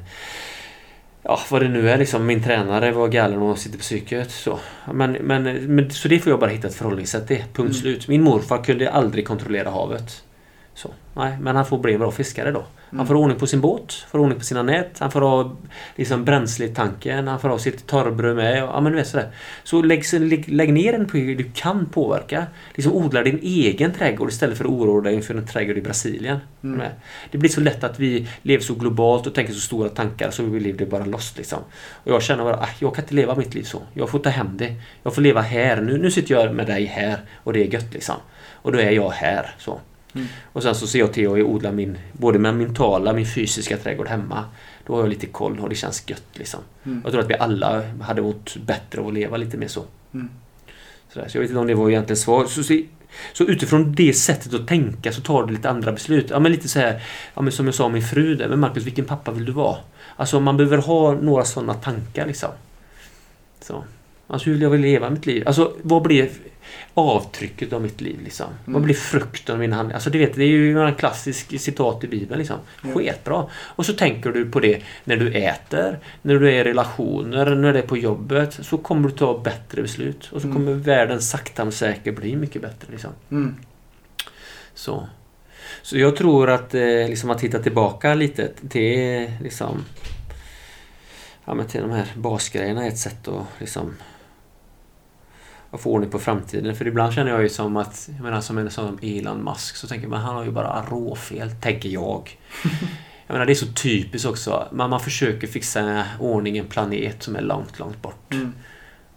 ja, vad det nu är liksom. Min tränare var galen och sitter på psyket. Så. Men, men, men, så det får jag bara hitta ett förhållningssätt till. Punkt Mm. slut. Min morfar kunde aldrig kontrollera havet. Så, nej, men han får bli en bra fiskare då. Han får ha ordning på sin båt, får ordning på sina nät, han får ha liksom, bränsle i tanken, han får ha sitt torrbröd med. Ja, men du vet sådär. Så lägg, lägg, lägg ner den på du kan påverka. Liksom odla din egen trädgård istället för att oroa dig inför en trädgård i Brasilien. Mm. Det blir så lätt att vi lever så globalt och tänker så stora tankar så vi lever bara lost liksom. Och jag känner bara, ah, jag kan inte leva mitt liv så. Jag får ta hem det. Jag får leva här. Nu, nu sitter jag med dig här och det är gött liksom. Och då är jag här. så. Mm. Och sen så ser jag till att odla min, både min mentala min fysiska trädgård hemma. Då har jag lite koll och det känns gött liksom. Mm. Jag tror att vi alla hade mått bättre av att leva lite mer så. Mm. Sådär. Så jag vet inte om det var egentligen svar. Så, så, så utifrån det sättet att tänka så tar du lite andra beslut. Ja men lite så här, ja, men som jag sa min fru där. Men Marcus, vilken pappa vill du vara? Alltså man behöver ha några sådana tankar liksom. Så. Alltså hur vill jag leva mitt liv? Alltså vad blir avtrycket av mitt liv liksom? Vad Mm. blir frukten av mina handlingar? Alltså du vet, det är ju en klassisk citat i Bibeln liksom. Ja. Sketbra. Och så tänker du på det när du äter, när du är i relationer, när du är på jobbet. Så kommer du ta bättre beslut. Och så Mm. kommer världen sakta men säkert bli mycket bättre liksom. Mm. Så. Så jag tror att eh, liksom att hitta tillbaka lite till liksom Ja men till de här basgrejerna är ett sätt att liksom att få ordning på framtiden. För ibland känner jag ju som att, jag menar som en som Elon Musk så tänker man han har ju bara råfel, tänker jag. (laughs) Jag menar det är så typiskt också. Man, man försöker fixa ordning en planet som är långt, långt bort. Mm.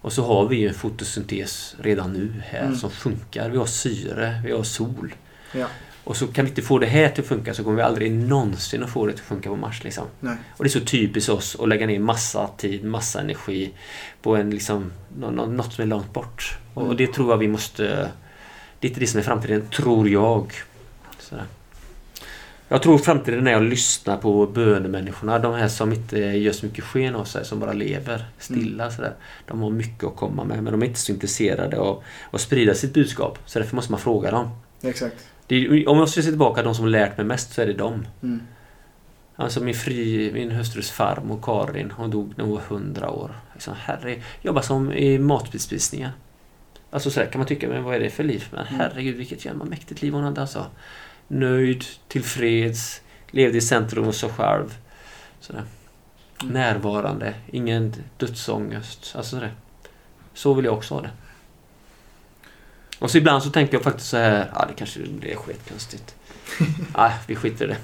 Och så har vi ju en fotosyntes redan nu här Mm. som funkar. Vi har syre, vi har sol. Ja. Och så kan vi inte få det här till att funka så kommer vi aldrig någonsin att få det att funka på Mars. Liksom. Nej. Och det är så typiskt oss att lägga ner massa tid, massa energi på en, liksom, nå- nå- något som är långt bort. Och, och det tror jag vi måste... Det är inte det som är framtiden, tror jag. Sådär. Jag tror framtiden är att lyssna på bönemänniskorna. De här som inte gör så mycket sken av sig, som bara lever stilla. Sådär. De har mycket att komma med, men de är inte så intresserade av att sprida sitt budskap. Så därför måste man fråga dem. Exakt. Är, om jag ska se tillbaka, de som lärt mig mest så är det dem. Mm. Alltså min, fri, min hustrus farmor Karin, hon dog när hon var 100 år. Liksom, herre, jobbar som i matbespisningen. Alltså sådär kan man tycka, men vad är det för liv? Men herregud vilket jävla mäktigt liv hon hade alltså. Nöjd, tillfreds, levde i centrum av sig själv. Sådär. Mm. Närvarande, ingen dödsångest. Alltså sådär. Så vill jag också ha det. Och så ibland så tänker jag faktiskt så här, ja det kanske det är skitkonstigt. Nej, (laughs) vi skiter i det.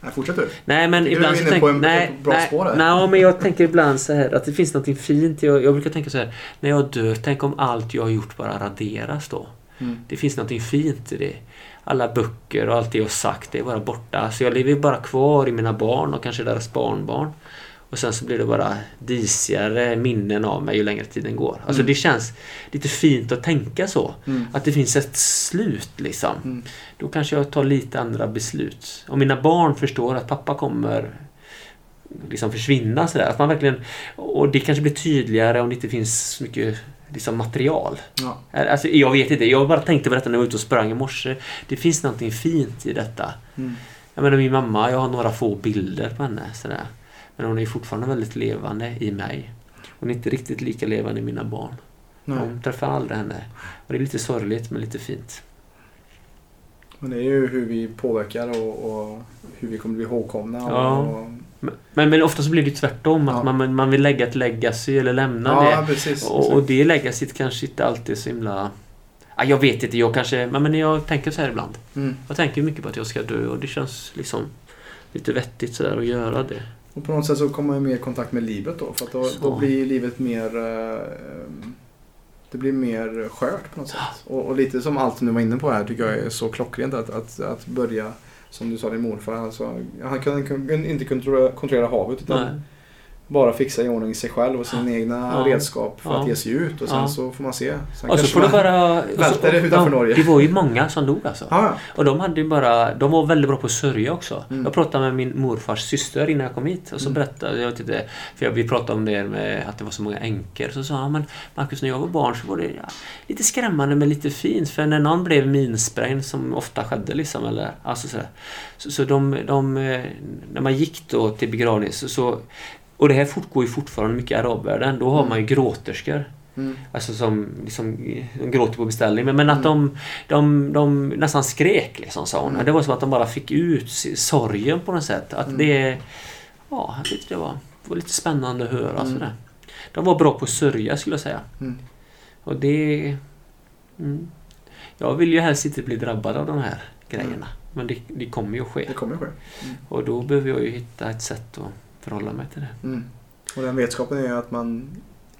Nej, fortsätt du. Nej men Du är ibland så inne tänker på en- nej, bra nej, spår här. nej, men jag tänker ibland så här att det finns något fint. Jag, jag brukar tänka så här, när jag dör, tänk om allt jag har gjort bara raderas då. Mm. Det finns något fint i det. Alla böcker och allt det jag har sagt, det är bara borta. Så jag lever bara kvar i mina barn och kanske deras barnbarn. Och sen så blir det bara disigare minnen av mig ju längre tiden går. Alltså Mm. det känns lite fint att tänka så. Mm. Att det finns ett slut liksom. Mm. Då kanske jag tar lite andra beslut. Om mina barn förstår att pappa kommer liksom försvinna sådär. Att man verkligen, och det kanske blir tydligare om det inte finns så mycket liksom, material. Ja. Alltså, jag vet inte, jag bara tänkte på detta när jag var ute och sprang i morse. Det finns någonting fint i detta. Mm. Jag menar min mamma, jag har några få bilder på henne. Sådär. Men hon är fortfarande väldigt levande i mig. Hon är inte riktigt lika levande i mina barn. Nej. De träffar aldrig henne. Och det är lite sorgligt men lite fint. Men det är ju hur vi påverkar och, och hur vi kommer bli ihågkomna. Ja. Och, Men, men ofta så blir det tvärtom. Ja. Att man, man vill lägga ett legacy eller lämna ja, det. precis. Och, och det legacyt kanske inte alltid är så himla... Ja, jag vet inte, jag kanske... Men, men jag tänker så här ibland. Mm. Jag tänker mycket på att jag ska dö och det känns liksom lite vettigt sådär att göra det. Och på något sätt så kommer man mer i kontakt med livet då. För att då, då blir livet mer... eh, det blir mer skört på något sätt. Och, och lite som allt du var inne på här tycker jag är så klockrent att, att, att börja som du sa din morfar. Alltså, han kunde, inte kontrollera, kontrollera havet utan Nej. Bara fixa i ordning sig själv och sina egna Ja. redskap för Ja. att ge sig ut och sen Ja. så får man se. Sen Och så får man- bara... (laughs) välter det utanför Norge. Det var ju många som dog alltså. Och de hade ju bara... De var väldigt bra på att sörja också. Mm. Jag pratade med min morfars syster innan jag kom hit och så Mm. berättade jag det. För jag, vi pratade om det med att det var så många änkor. Så sa han, men Marcus när jag var barn så var det lite skrämmande men lite fint. För när någon blev minsprängd som ofta skedde liksom. Eller, alltså så, så, så de, de... eh, När man gick då till begravning så... så och det här fortgår ju fortfarande mycket i arabvärlden. Då har Mm. man ju gråterskor. Mm. Alltså som liksom, de gråter på beställning. Men, men att de, de, de nästan skrek liksom sa hon. Mm. Det var som att de bara fick ut sorgen på något sätt. Att Mm. det... Ja, jag tyckte det var, det var lite spännande att höra Mm. sådär. De var bra på att sörja skulle jag säga. Mm. Och det... Mm. Jag vill ju helst inte bli drabbad av de här grejerna. Men det, det kommer ju att ske. Det kommer ske. Och då behöver jag ju hitta ett sätt att förhålla mig till det. Mm. Och den vetskapen är ju att man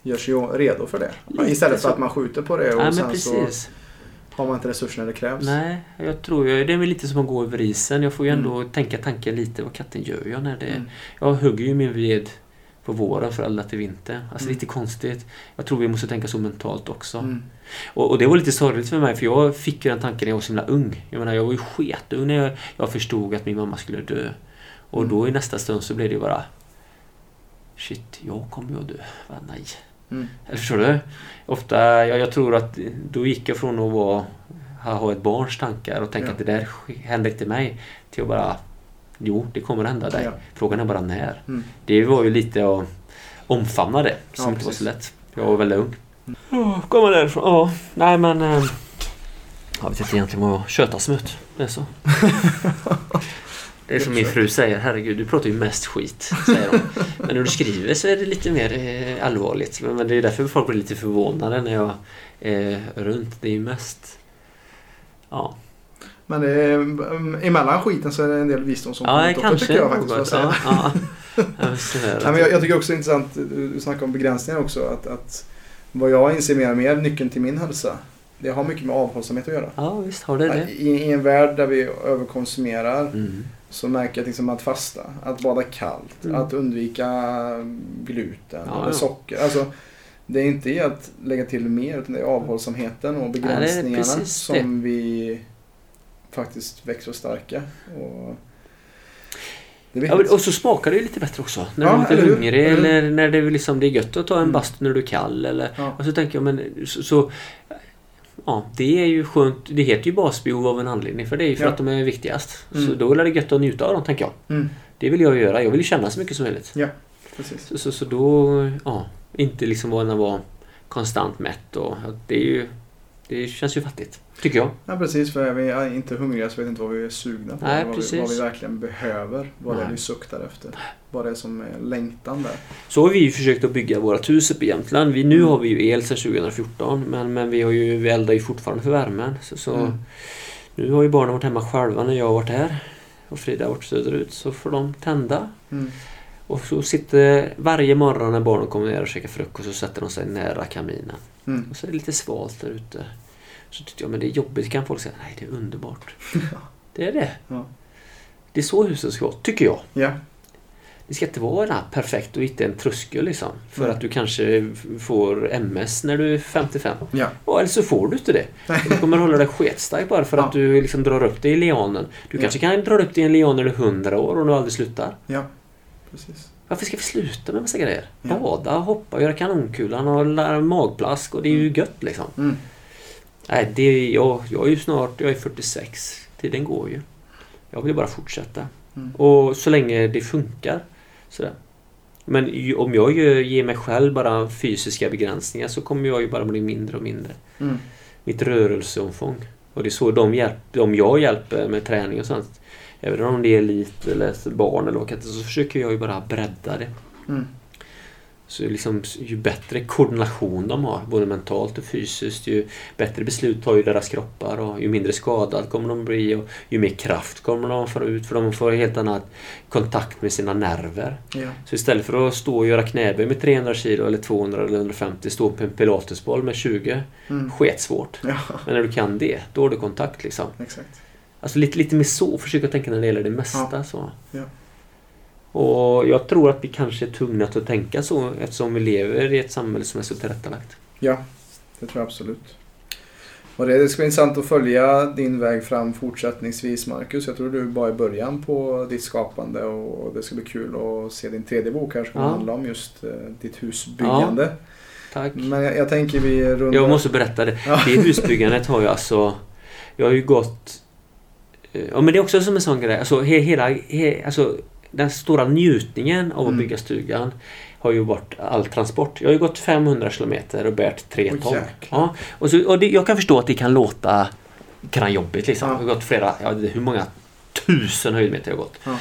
gör sig redo för det. Lite Istället för så. att man skjuter på det och men sen så precis. har man inte resurserna det krävs. Nej, jag tror ju, det är lite som att gå över isen. Jag får ju ändå Mm. tänka tanken lite, vad katten gör jag när det... Mm. Jag hugger ju min ved på våren för att elda till vintern. Alltså Mm. lite konstigt. Jag tror vi måste tänka så mentalt också. Mm. Och, och det var lite sorgligt för mig för jag fick ju den tanken när jag var så himla ung. Jag menar jag var ju sketung när jag, jag förstod att min mamma skulle dö. Och Mm. då i nästa stund så blev det ju bara... Shit, jag kommer ju att dö. Va, nej. Mm. Eller förstår du? Ofta, jag, jag tror att då gick jag från att vara, ha ha ett barns tankar och tänka Ja. att det där händer inte mig till att bara Jo, det kommer att hända dig. Ja. Frågan är bara när. Mm. Det var ju lite att omfamna det som Ja, inte var så lätt. Jag var väldigt ung. Mm. Oh, kommer därifrån. Ja, nej men... Eh, jag vet inte egentligen vad köttasmut. Det är så. (laughs) Det är som min fru säger, herregud du pratar ju mest skit. Säger hon. Men när du skriver så är det lite mer eh, allvarligt. Men, men det är därför folk blir lite förvånade när jag är runt. Det är ju mest... Ja, Men det är, mm, emellan skiten så är det en del visdom som ja kommer upp, kanske tycker jag faktiskt. något. jag. Ja, ja. (laughs) Är. Nej, jag, jag tycker också det är intressant, du, du snackar om begränsningar också. Att, att vad jag inser mer och mer, nyckeln till min hälsa. Det har mycket med avhållsamhet att göra. Ja, visst har det det. I, I en värld där vi överkonsumerar Mm. Så märker jag liksom att fasta, att bada kallt, Mm. att undvika gluten Ja, eller ja. socker. Alltså, det är inte i att lägga till mer utan det är avhållsamheten och begränsningarna precis som vi faktiskt växer oss starka. Och Ja, och så smakar det ju lite bättre också. När Ja, du är lite eller hungrig Eller när det, är liksom, det är gött att ta en Mm. bastu när du är kall. Eller, Ja. Och så tänker jag, men så, så... Ja, det är ju skönt. Det heter ju basbehov av en anledning. För det är ju för Ja. att de är viktigast. Mm. Så då är det gött att njuta av dem, tänker jag. Mm, Det vill jag göra. Jag vill känna så mycket som möjligt. precis. Så, så, så då... Ja, inte liksom vara konstant mätt. Och, ja, det är ju... Det känns ju fattigt. Tycker jag. Ja, precis. För är vi inte hungriga så vet inte vad vi är sugna på. Nej, vad, vi, vad vi verkligen behöver. Vad det är vi suktar efter. Vad det är som är längtan där. Så har vi ju försökt att bygga vårt hus uppe i Jämtland. Vi, nu Mm. har vi ju el sedan 2014 men, men vi, har ju, vi eldar ju fortfarande för värmen. Så, så Mm. Nu har ju barnen varit hemma själva när jag har varit här. Och Frida har varit söderut. Så får de tända. Mm. Och så sitter varje morgon när barnen kommer ner och käkar frukost så sätter de sig nära kaminen. Mm. Och så är det lite svalt där ute. Så tyckte jag, men det är jobbigt kan folk säga. Nej, det är underbart. Det är det. Ja. Det är så huset ska vara, tycker jag. Ja. Det ska inte vara den perfekt och hitta en tröskel liksom. För Nej. att du kanske får MS när du är 55. Ja. Ja, eller så får du inte det. Du kommer hålla dig sketstark bara för Ja. att du liksom drar upp dig i lianen. Du Ja. kanske kan dra upp dig i en lian när du är 100 år och du aldrig slutar. Ja. Precis. Varför ska vi sluta med massa grejer? Ja. Bada, hoppa, göra kanonkulan och magplask och det är ju gött liksom. Mm. Nej, det är, jag, jag är ju snart, jag är 46. Tiden går ju. Jag vill bara fortsätta. Mm. Och så länge det funkar. Sådär. Men ju- om jag gör, ger mig själv bara fysiska begränsningar så kommer jag ju bara bli mindre och mindre. Mm. Mitt rörelseomfång. Och det är så de, hjälp, de jag hjälper med träning och sånt. Även om det är elit eller barn eller är, så försöker jag ju bara bredda det. Mm. Så liksom, ju bättre koordination de har, både mentalt och fysiskt, ju bättre beslut tar ju deras kroppar och ju mindre skadad kommer de bli och ju mer kraft kommer de få ut för de får helt annan kontakt med sina nerver. Ja. Så istället för att stå och göra knäböj med 300 kilo eller 200 eller 150, stå på en pilatesboll med 20, Mm. sketsvårt. Ja. Men när du kan det, då har du kontakt liksom. Exakt. Alltså lite, lite mer så, försöka tänka när det gäller det mesta. Så. Ja. Och jag tror att vi kanske är tvungna att tänka så eftersom vi lever i ett samhälle som är så tillrättalagt. Ja, det tror jag absolut. Och det ska bli intressant att följa din väg fram fortsättningsvis Marcus. Jag tror du bara i början på ditt skapande och det ska bli kul att se din tredje bok här som Ja. handlar om just eh, ditt husbyggande. Tack. Men jag, jag tänker vi rundar... Jag måste berätta det. Ja. Det husbyggandet har ju alltså... Jag har ju gått... eh, Ja men det är också som en sån grej. Alltså he, hela... He, alltså, den stora njutningen av att Mm. bygga stugan har ju varit all transport. Jag har ju gått 500 kilometer och bärt tre ton. jäklar. Ja, och så, och det, jag kan förstå att det kan låta kan jobbigt liksom. Ja. Jag har gått flera... Ja, hur många tusen höjdmeter jag har gått. Ja.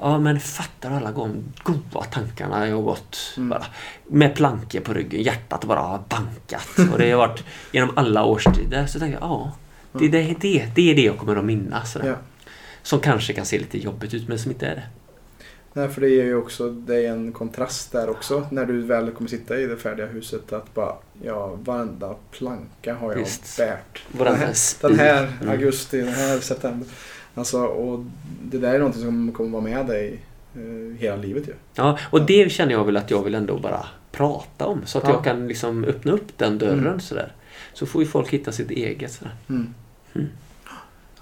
Ja men fattar alla gånger goda tankarna jag har gått Mm. bara med plankor på ryggen, hjärtat bara har bankat. Och det har varit genom alla årstider. Så tänkte jag, ja. Det, det, det, det är det jag kommer att minnas. Som kanske kan se lite jobbigt ut men som inte är det. Nej, för det är ju också det är en kontrast där också. När du väl kommer sitta i det färdiga huset. Att bara, ja, varenda planka har jag Visst. bärt. Den här, den här Mm. augusti, den här september. Alltså, och det där är någonting som kommer vara med dig eh, hela livet ju. Ja, och det känner jag väl att jag vill ändå bara prata om. Så att Ja. jag kan liksom öppna upp den dörren Mm. sådär. Så får ju folk hitta sitt eget sådär. Mm.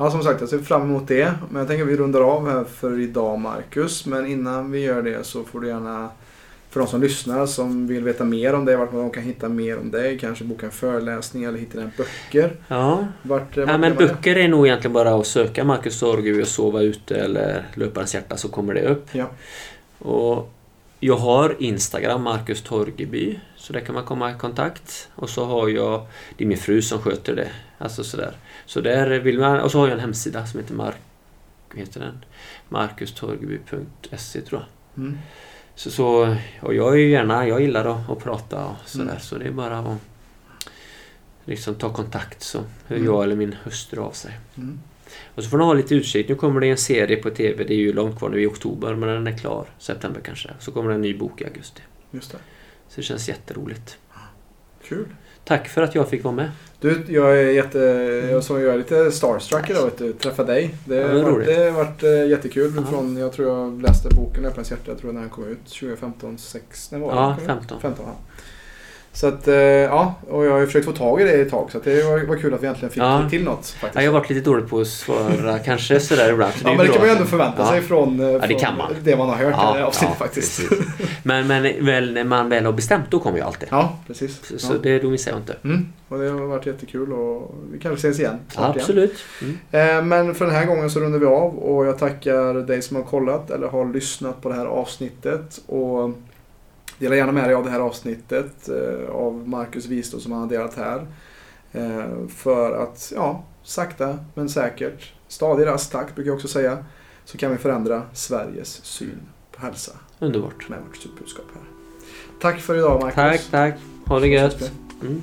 Ja, som sagt, jag ser fram emot det. Men jag tänker att vi rundar av här för idag, Marcus. Men innan vi gör det så får du gärna, för de som lyssnar som vill veta mer om dig, vart de kan hitta mer om dig, kanske boka en föreläsning eller hitta dina böcker. Ja, Vart, Ja, vart men man det? böcker är nog egentligen bara att söka Marcus Torgeby och sova ute eller Löparens hjärta så kommer det upp. Ja. Och jag har Instagram, Marcus Torgeby. Så där kan man komma i kontakt. Och så har jag, det är min fru som sköter det. Alltså sådär. Så där vill man, och så har jag en hemsida som heter Mark, heter den? marcustorgeby.se tror jag. Mm. Så, så, och jag är gärna, jag gillar att, att prata och sådär. Mm. Så det är bara att liksom ta kontakt så hör Mm. jag eller min hustru av sig. Mm. Och så får ni ha lite utkik. Nu kommer det en serie på TV. Det är ju långt kvar nu i oktober men den är klar. September kanske. Så kommer det en ny bok i augusti. Just det. Så det känns jätteroligt. Kul. Tack för att jag fick vara med. Du, jag är jätte... Jag, som jag är lite starstruck idag, vet du. Träffa dig. Det Ja, har det varit, det varit eh, jättekul. Från, jag tror jag läste boken Öppnas hjärta, jag tror när den kom ut. 2015, 6, när var den? Ja, Kom ut? 15. 15 ja. Så att, eh, ja. Och jag har ju försökt få tag i det ett tag. Så det var, var kul att vi äntligen fick Ja. till något. Faktiskt. Ja, jag har varit lite dålig på att svara (laughs) kanske sådär ibland. så Ja, men det kan man ju ändå förvänta Ja. sig från, eh, det från kan man. det man har hört i det avsnittet ja, faktiskt. precis. (laughs) Men, men väl, när man väl har bestämt då kommer jag alltid. Ja, precis. Så, ja. det, då missar jag inte. Mm. Och det har varit jättekul och vi kanske ses igen snart igen. Absolut. Mm. Eh, Men för den här gången så rundar vi av och jag tackar dig som har kollat eller har lyssnat på det här avsnittet. Och dela gärna med dig av det här avsnittet eh, av Marcus visdom som han har delat här. Eh, För att, ja, sakta men säkert, stadig rask takt brukar jag också säga, så kan vi förändra Sveriges syn på hälsa Underbart. med vårt budskap här. Tack för idag Marcus. Tack, tack. Ha det gött. Mm.